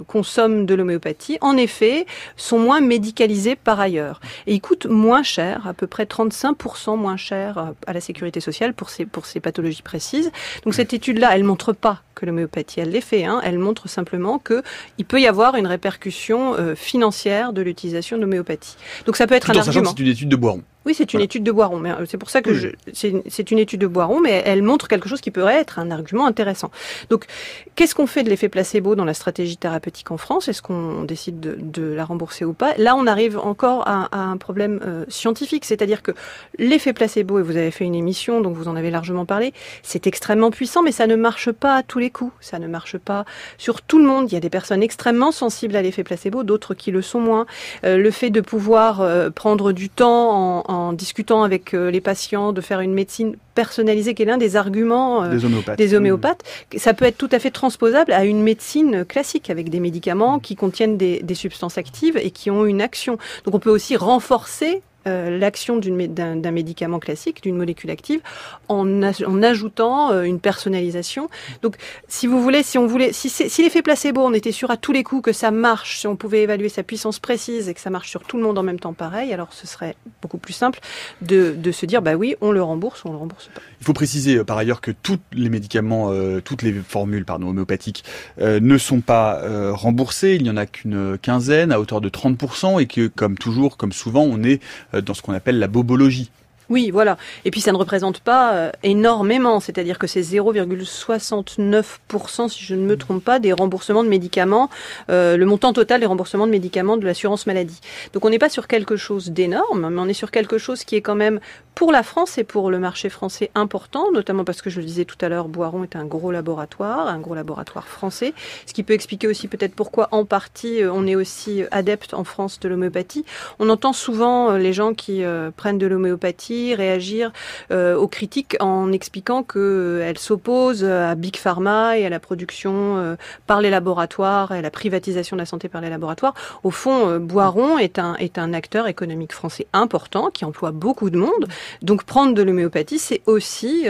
consomment de l'homéopathie, en effet, sont moins médicalisés par ailleurs. Et ils coûtent moins cher, à peu près 35% moins cher à la sécurité sociale pour ces, pour ces pathologies précises. Donc cette étude-là, elle montre pas que l'homéopathie a l'effet. Hein. Elle montre simplement que il peut y avoir une répercussion euh, financière de l'utilisation de l'homéopathie. Donc ça peut être Tout un en argument. C'est une étude de Boiron. Oui, c'est une étude de Boiron, mais euh, c'est pour ça que je, c'est une étude de Boiron, mais elle montre quelque chose qui pourrait être un argument intéressant. Donc, qu'est-ce qu'on fait de l'effet placebo dans la stratégie thérapeutique en France? Est-ce qu'on décide de, de, la rembourser ou pas? Là, on arrive encore à, à un problème euh, scientifique, c'est-à-dire que l'effet placebo, et vous avez fait une émission, donc vous en avez largement parlé, c'est extrêmement puissant, mais ça ne marche pas à tous les coups. Ça ne marche pas sur tout le monde. Il y a des personnes extrêmement sensibles à l'effet placebo, d'autres qui le sont moins. Euh, le fait de pouvoir prendre du temps en en discutant avec euh, les patients de faire une médecine personnalisée, qui est l'un des arguments euh, des homéopathes. Ça peut être tout à fait transposable à une médecine classique avec des médicaments qui contiennent des, des substances actives et qui ont une action. Donc on peut aussi renforcer euh, l'action d'un médicament classique, d'une molécule active, en, ajoutant euh, une personnalisation. Donc, si vous voulez, si on voulait, si, si l'effet placebo, on était sûr à tous les coups que ça marche, si on pouvait évaluer sa puissance précise et que ça marche sur tout le monde en même temps pareil, alors ce serait beaucoup plus simple de, se dire, bah oui, on le rembourse ou on le rembourse pas. Il faut préciser euh, par ailleurs que tous les médicaments, toutes les formules pardon, homéopathiques ne sont pas remboursées. Il n'y en a qu'une quinzaine à hauteur de 30% et que, comme toujours, comme souvent, on est dans ce qu'on appelle la bobologie. Oui, voilà. Et puis ça ne représente pas euh, énormément, c'est-à-dire que c'est 0,69%, si je ne me trompe pas, des remboursements de médicaments, euh, le montant total des remboursements de médicaments de l'assurance maladie. Donc on n'est pas sur quelque chose d'énorme, mais on est sur quelque chose qui est quand même pour la France et pour le marché français important, notamment parce que je le disais tout à l'heure, Boiron est un gros laboratoire, un gros laboratoire français, ce qui peut expliquer aussi peut-être pourquoi en partie euh, on est aussi adepte en France de l'homéopathie. On entend souvent les gens qui prennent de l'homéopathie réagir euh, aux critiques en expliquant qu'elle euh, s'oppose à Big Pharma et à la production euh, par les laboratoires et à la privatisation de la santé par les laboratoires. Au fond, Boiron est un, est un acteur économique français important qui emploie beaucoup de monde. Donc prendre de l'homéopathie, c'est aussi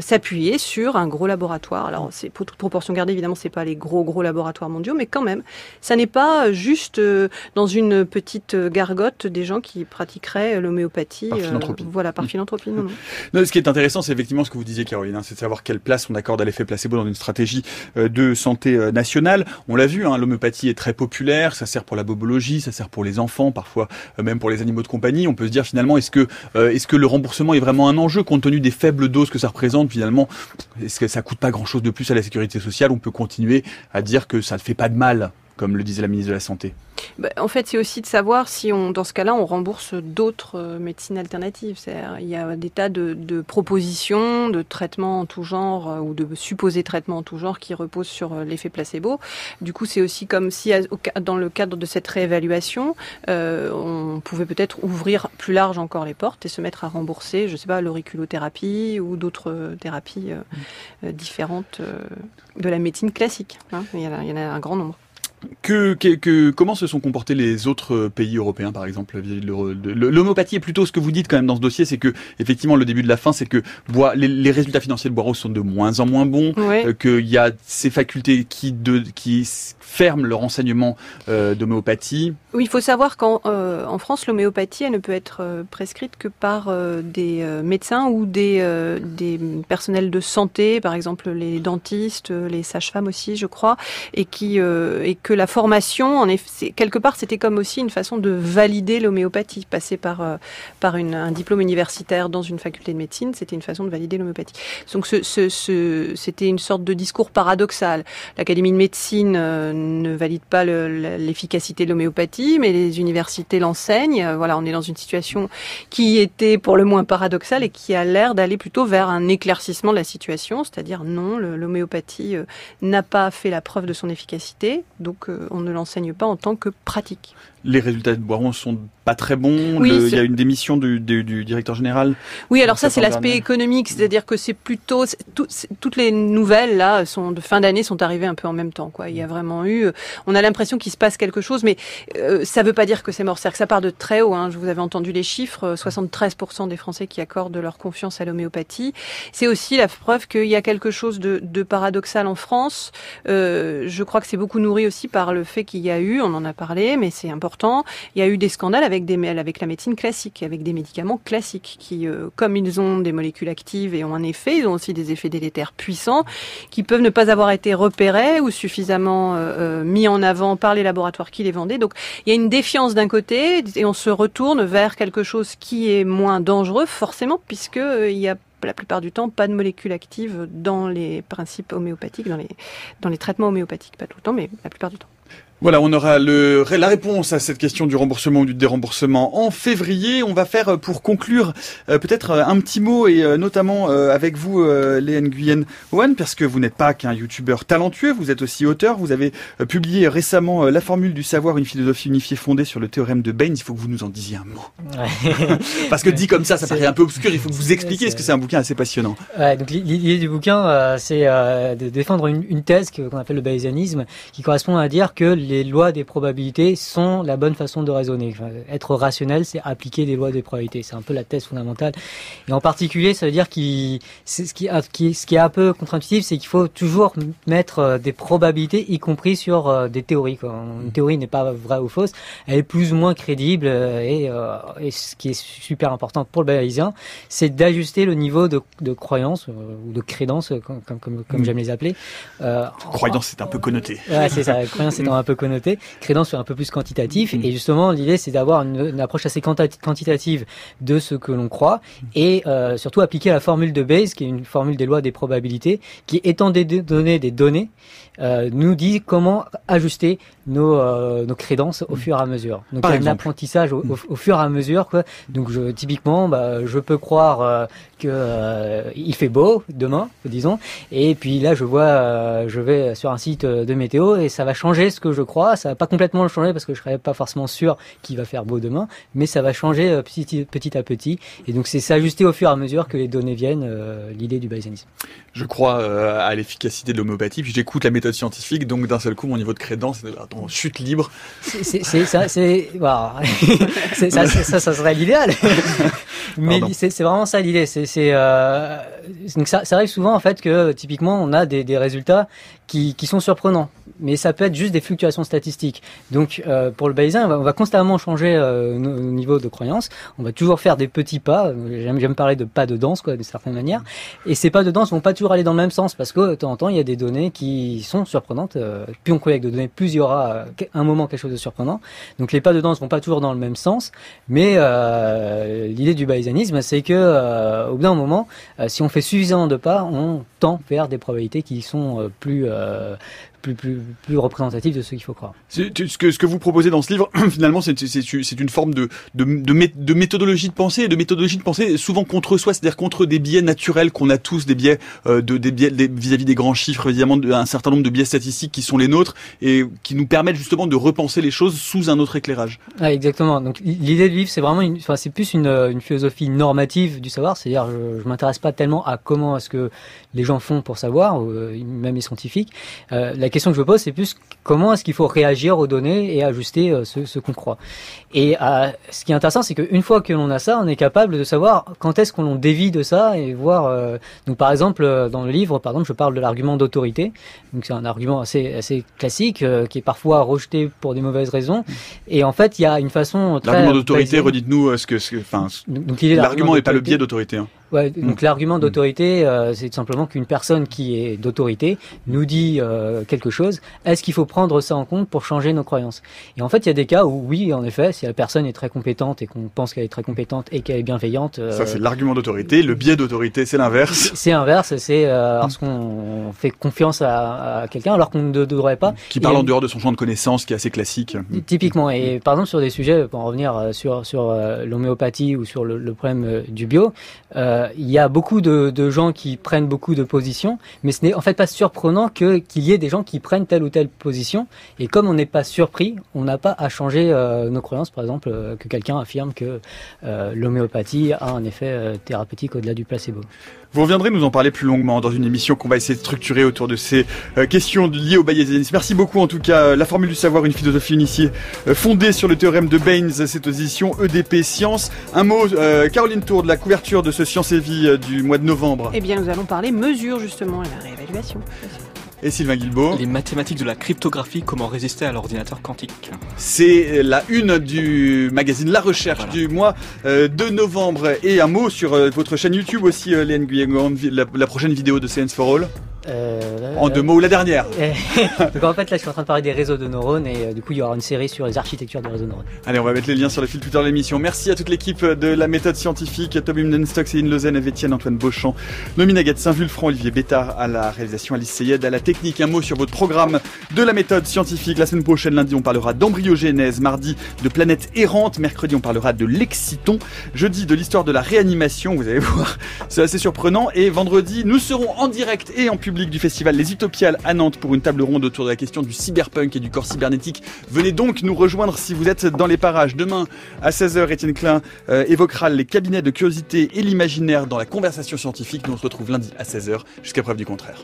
s'appuyer sur un gros laboratoire. Alors c'est pour toute proportion gardée, évidemment, c'est pas les gros gros laboratoires mondiaux, mais quand même, ça n'est pas juste dans une petite gargote des gens qui pratiqueraient l'homéopathie voilà, par philanthropie, non, Ce qui est intéressant, c'est effectivement ce que vous disiez, Caroline, hein, c'est de savoir quelle place on accorde à l'effet placebo dans une stratégie euh, de santé euh, nationale. On l'a vu, hein, l'homéopathie est très populaire, ça sert pour la bobologie, ça sert pour les enfants, parfois euh, même pour les animaux de compagnie. On peut se dire finalement, est-ce que, est-ce que le remboursement est vraiment un enjeu compte tenu des faibles doses que ça représente Finalement, est-ce que ça coûte pas grand-chose de plus à la sécurité sociale? On peut continuer à dire que ça ne fait pas de mal comme le disait la ministre de la Santé bah, En fait, c'est aussi de savoir si, dans ce cas-là, on rembourse d'autres euh, médecines alternatives. Il y a des tas de, propositions de traitements en tout genre euh, ou de supposés traitements en tout genre qui reposent sur euh, l'effet placebo. Du coup, c'est aussi comme si, dans le cadre de cette réévaluation, on pouvait peut-être ouvrir plus large encore les portes et se mettre à rembourser, je ne sais pas, l'auriculothérapie ou d'autres thérapies différentes de la médecine classique. Hein. Il y en a un grand nombre. Que, que, comment se sont comportés les autres pays européens, par exemple L'homéopathie est plutôt ce que vous dites quand même dans ce dossier, c'est que effectivement le début de la fin, c'est que les, les, résultats financiers de Boireau sont de moins en moins bons, euh, qu'il y a ces facultés qui, de, qui ferment le renseignement euh, d'homéopathie. Oui, il faut savoir qu'en euh, en France, l'homéopathie, elle ne peut être euh, prescrite que par euh, des médecins ou des, des personnels de santé, par exemple les dentistes, les sages-femmes aussi, je crois, et qui et que la formation, en quelque part, c'était comme aussi une façon de valider l'homéopathie, passer par par une, un diplôme universitaire dans une faculté de médecine, c'était une façon de valider l'homéopathie. Donc, c'était une sorte de discours paradoxal. L'Académie de médecine ne valide pas l'efficacité de l'homéopathie, mais les universités l'enseignent. Voilà, on est dans une situation qui était pour le moins paradoxale et qui a l'air d'aller plutôt vers un éclaircissement de la situation, c'est-à-dire non, l'homéopathie euh, n'a pas fait la preuve de son efficacité, donc euh, on ne l'enseigne pas en tant que pratique. Les résultats de Boiron sont pas très bon. Oui, Le- il y a une démission du, du- du directeur général. Oui, alors ça c'est l'aspect économique, c'est-à-dire que c'est plutôt tout- toutes les nouvelles là sont de fin d'année sont arrivées un peu en même temps quoi. Il y a vraiment eu on a l'impression qu'il se passe quelque chose mais euh, ça veut pas dire que c'est mort, c'est-à-dire que ça part de très haut hein. Je vous avais entendu les chiffres, euh, 73% des Français qui accordent leur confiance à l'homéopathie. C'est aussi la preuve qu'il y a quelque chose de, de paradoxal en France. Euh, je crois que c'est beaucoup nourri aussi par le fait qu'il y a eu, on en a parlé, mais c'est important, il y a eu des scandales avec, la médecine classique, avec des médicaments classiques qui, euh, comme ils ont des molécules actives et ont un effet, ils ont aussi des effets délétères puissants qui peuvent ne pas avoir été repérés ou suffisamment euh, euh, mis en avant par les laboratoires qui les vendaient. Donc il y a une défiance d'un côté et on se retourne vers quelque chose qui est moins dangereux forcément puisque il y a la plupart du temps pas de molécules actives dans les principes homéopathiques, dans les traitements homéopathiques. Pas tout le temps, mais la plupart du temps. Voilà, on aura le, la réponse à cette question du remboursement ou du déremboursement en février. On va faire, euh, pour conclure, euh, peut-être euh, un petit mot, et euh, notamment euh, avec vous, euh, Léa Nguyen Owen, parce que vous n'êtes pas qu'un youtubeur talentueux, vous êtes aussi auteur. Vous avez publié récemment La formule du savoir, une philosophie unifiée fondée sur le théorème de Baynes. Il faut que vous nous en disiez un mot. Ouais. Parce que dit comme ça, ça paraît un peu obscur. Il faut que vous expliquiez, parce que c'est un bouquin assez passionnant. Ouais, donc l'i- l'idée du bouquin, c'est de défendre une, une thèse qu'on appelle le bayésianisme, qui correspond à dire que les lois des probabilités sont la bonne façon de raisonner. Enfin, être rationnel, c'est appliquer des lois des probabilités. C'est un peu la thèse fondamentale. Et en particulier, ça veut dire qu'il, c'est ce qui, ce qui est un peu contre-intuitif, c'est qu'il faut toujours mettre euh, des probabilités, y compris sur euh, des théories. Quoi. Une théorie n'est pas vraie ou fausse, elle est plus ou moins crédible. euh, Et, euh, et ce qui est super important pour le bayésien, c'est d'ajuster le niveau de, de croyance euh, ou de crédence, comme, comme, comme, comme Mm. j'aime les appeler. Euh, Croyance, c'est un peu connoté. Ouais, c'est ça. Croyance étant un peu connoté, crédence c'est un peu plus quantitatif. Mhm. Et justement, l'idée, c'est d'avoir une, une approche assez quantitative de ce que l'on croit et euh, surtout appliquer la formule de Bayes, qui est une formule des lois des probabilités, qui étant des des données des données, euh, nous dit comment ajuster nos, euh, nos crédences au fur et à mesure. Donc Par il y a un apprentissage au, au- au fur et à mesure. Quoi. Donc je, typiquement, bah, je peux croire euh, que euh, il fait beau demain, disons, et puis là je vois, euh, je vais sur un site euh, de météo et ça va changer ce que je crois. Ça va pas complètement le changer parce que je serais pas forcément sûr qu'il va faire beau demain, mais ça va changer euh, petit, petit à petit. Et donc c'est s'ajuster au fur et à mesure que les données viennent. euh, L'idée du bayésianisme. Je crois euh, à l'efficacité de l'homéopathie, puis j'écoute la méthode scientifique, donc d'un seul coup, mon niveau de crédence est en chute libre. C'est, ça, c'est- ça, ça serait l'idéal. Mais c'est, vraiment ça l'idée. C'est, euh, donc ça, ça arrive souvent en fait que typiquement on a des, des résultats qui, qui sont surprenants, mais ça peut être juste des fluctuations statistiques. Donc euh, pour le bayésien, on va, on va constamment changer euh, nos, nos niveaux de croyance. On va toujours faire des petits pas. J'aime, parler de pas de danse, quoi, de certaine manière. Et ces pas de danse vont pas toujours aller dans le même sens parce que de temps en temps il y a des données qui sont surprenantes. Euh, plus on collecte de données, plus il y aura euh, un moment quelque chose de surprenant. Donc les pas de danse vont pas toujours dans le même sens. Mais euh, l'idée du c'est que euh, au bout d'un moment, euh, si on fait suffisamment de pas, on tend vers des probabilités qui sont euh, plus plus, plus, plus représentatives de ce qu'il faut croire. Ce que, ce que vous proposez dans ce livre, finalement, c'est une forme de, de, de, mé- de méthodologie de pensée, de méthodologie de pensée souvent contre soi, c'est-à-dire contre des biais naturels qu'on a tous, des biais euh, de des biais des- vis-à-vis des grands chiffres, évidemment, de- un certain nombre de biais statistiques qui sont les nôtres et qui nous permettent justement de repenser les choses sous un autre éclairage. Ah, exactement. Donc l'idée du livre, c'est vraiment, une, enfin, c'est plus une, une philosophie normative du savoir. C'est-à-dire, je, je m'intéresse pas tellement à comment est-ce que les gens font pour savoir, ou, euh, même les scientifiques. Euh, la question que je me pose, c'est plus comment est-ce qu'il faut réagir aux données et ajuster euh, ce, ce qu'on croit. Et euh, ce qui est intéressant, c'est qu'une fois que l'on a ça, on est capable de savoir quand est-ce qu'on dévie de ça et voir. euh, donc, par exemple, dans le livre, par exemple, je parle de l'argument d'autorité. Donc, c'est un argument assez, assez classique qui est parfois rejeté pour des mauvaises raisons. Et en fait, il y a une façon très L'argument d'autorité, redites-nous ce que, enfin, Donc, l'argument n'est pas le biais d'autorité. hein. Ouais, donc l'argument d'autorité, euh, c'est tout simplement qu'une personne qui est d'autorité nous dit euh, quelque chose. Est-ce qu'il faut prendre ça en compte pour changer nos croyances? Et en fait, il y a des cas où oui, en effet, si la personne est très compétente et qu'on pense qu'elle est très compétente et qu'elle est bienveillante, euh, Ça, c'est l'argument d'autorité. Le biais d'autorité, c'est l'inverse. c'est inverse. C'est euh, lorsqu'on fait confiance à, à quelqu'un alors qu'on ne devrait pas. Qui Et- parle en dehors de son champ de connaissances, qui est assez classique. Typiquement, et par exemple sur des sujets, pour en revenir euh, sur sur l'homéopathie ou sur le, le problème du bio, euh, euh, il y a beaucoup de, gens qui prennent beaucoup de positions, mais ce n'est en fait pas surprenant qu'il y ait des gens qui prennent telle ou telle position. Et comme on n'est pas surpris, on n'a pas à changer euh, nos croyances. Par exemple, euh, que quelqu'un affirme que l'homéopathie a un effet thérapeutique au-delà du placebo. Vous reviendrez nous en parler plus longuement dans une émission qu'on va essayer de structurer autour de ces questions liées au bayésianisme. Merci beaucoup en tout cas. La formule du savoir, une philosophie initiée fondée sur le théorème de Baynes, cette édition EDP Science. Un mot, Caroline Tour, de la couverture de ce Science et Vie du mois de novembre. Eh bien, nous allons parler mesure justement et la réévaluation. Et Sylvain Guilbault. Les mathématiques de la cryptographie, comment résister à l'ordinateur quantique. C'est la une du magazine La Recherche du mois de novembre. Et un mot sur votre chaîne YouTube aussi, Léane Guyengon, la, la prochaine vidéo de Science for All. Euh, en deux mots, la dernière. Donc en fait, là, je suis en train de parler des réseaux de neurones et euh, du coup, il y aura une série sur les architectures des réseaux de neurones. Allez, on va mettre les liens sur le fil Twitter de l'émission. Merci à toute l'équipe de la méthode scientifique, Tom Himdenstock, Céline Lausanne, Vétienne, Antoine Beauchamp, Nomi Naguette, Saint-Vulfranc, Olivier Bétard à la réalisation, Alice Seyed à la technique. Un mot sur votre programme de la méthode scientifique. La semaine prochaine, lundi, on parlera d'embryogénèse, mardi de planètes errantes, mercredi, on parlera de l'exciton, jeudi de l'histoire de la réanimation, vous allez voir, c'est assez surprenant, et vendredi, nous serons en direct et en public du festival Les Utopiales à Nantes pour une table ronde autour de la question du cyberpunk et du corps cybernétique. Venez donc nous rejoindre si vous êtes dans les parages. Demain à 16h, Étienne Klein euh, évoquera les cabinets de curiosité et l'imaginaire dans la conversation scientifique. Nous on se retrouve lundi à 16h jusqu'à preuve du contraire.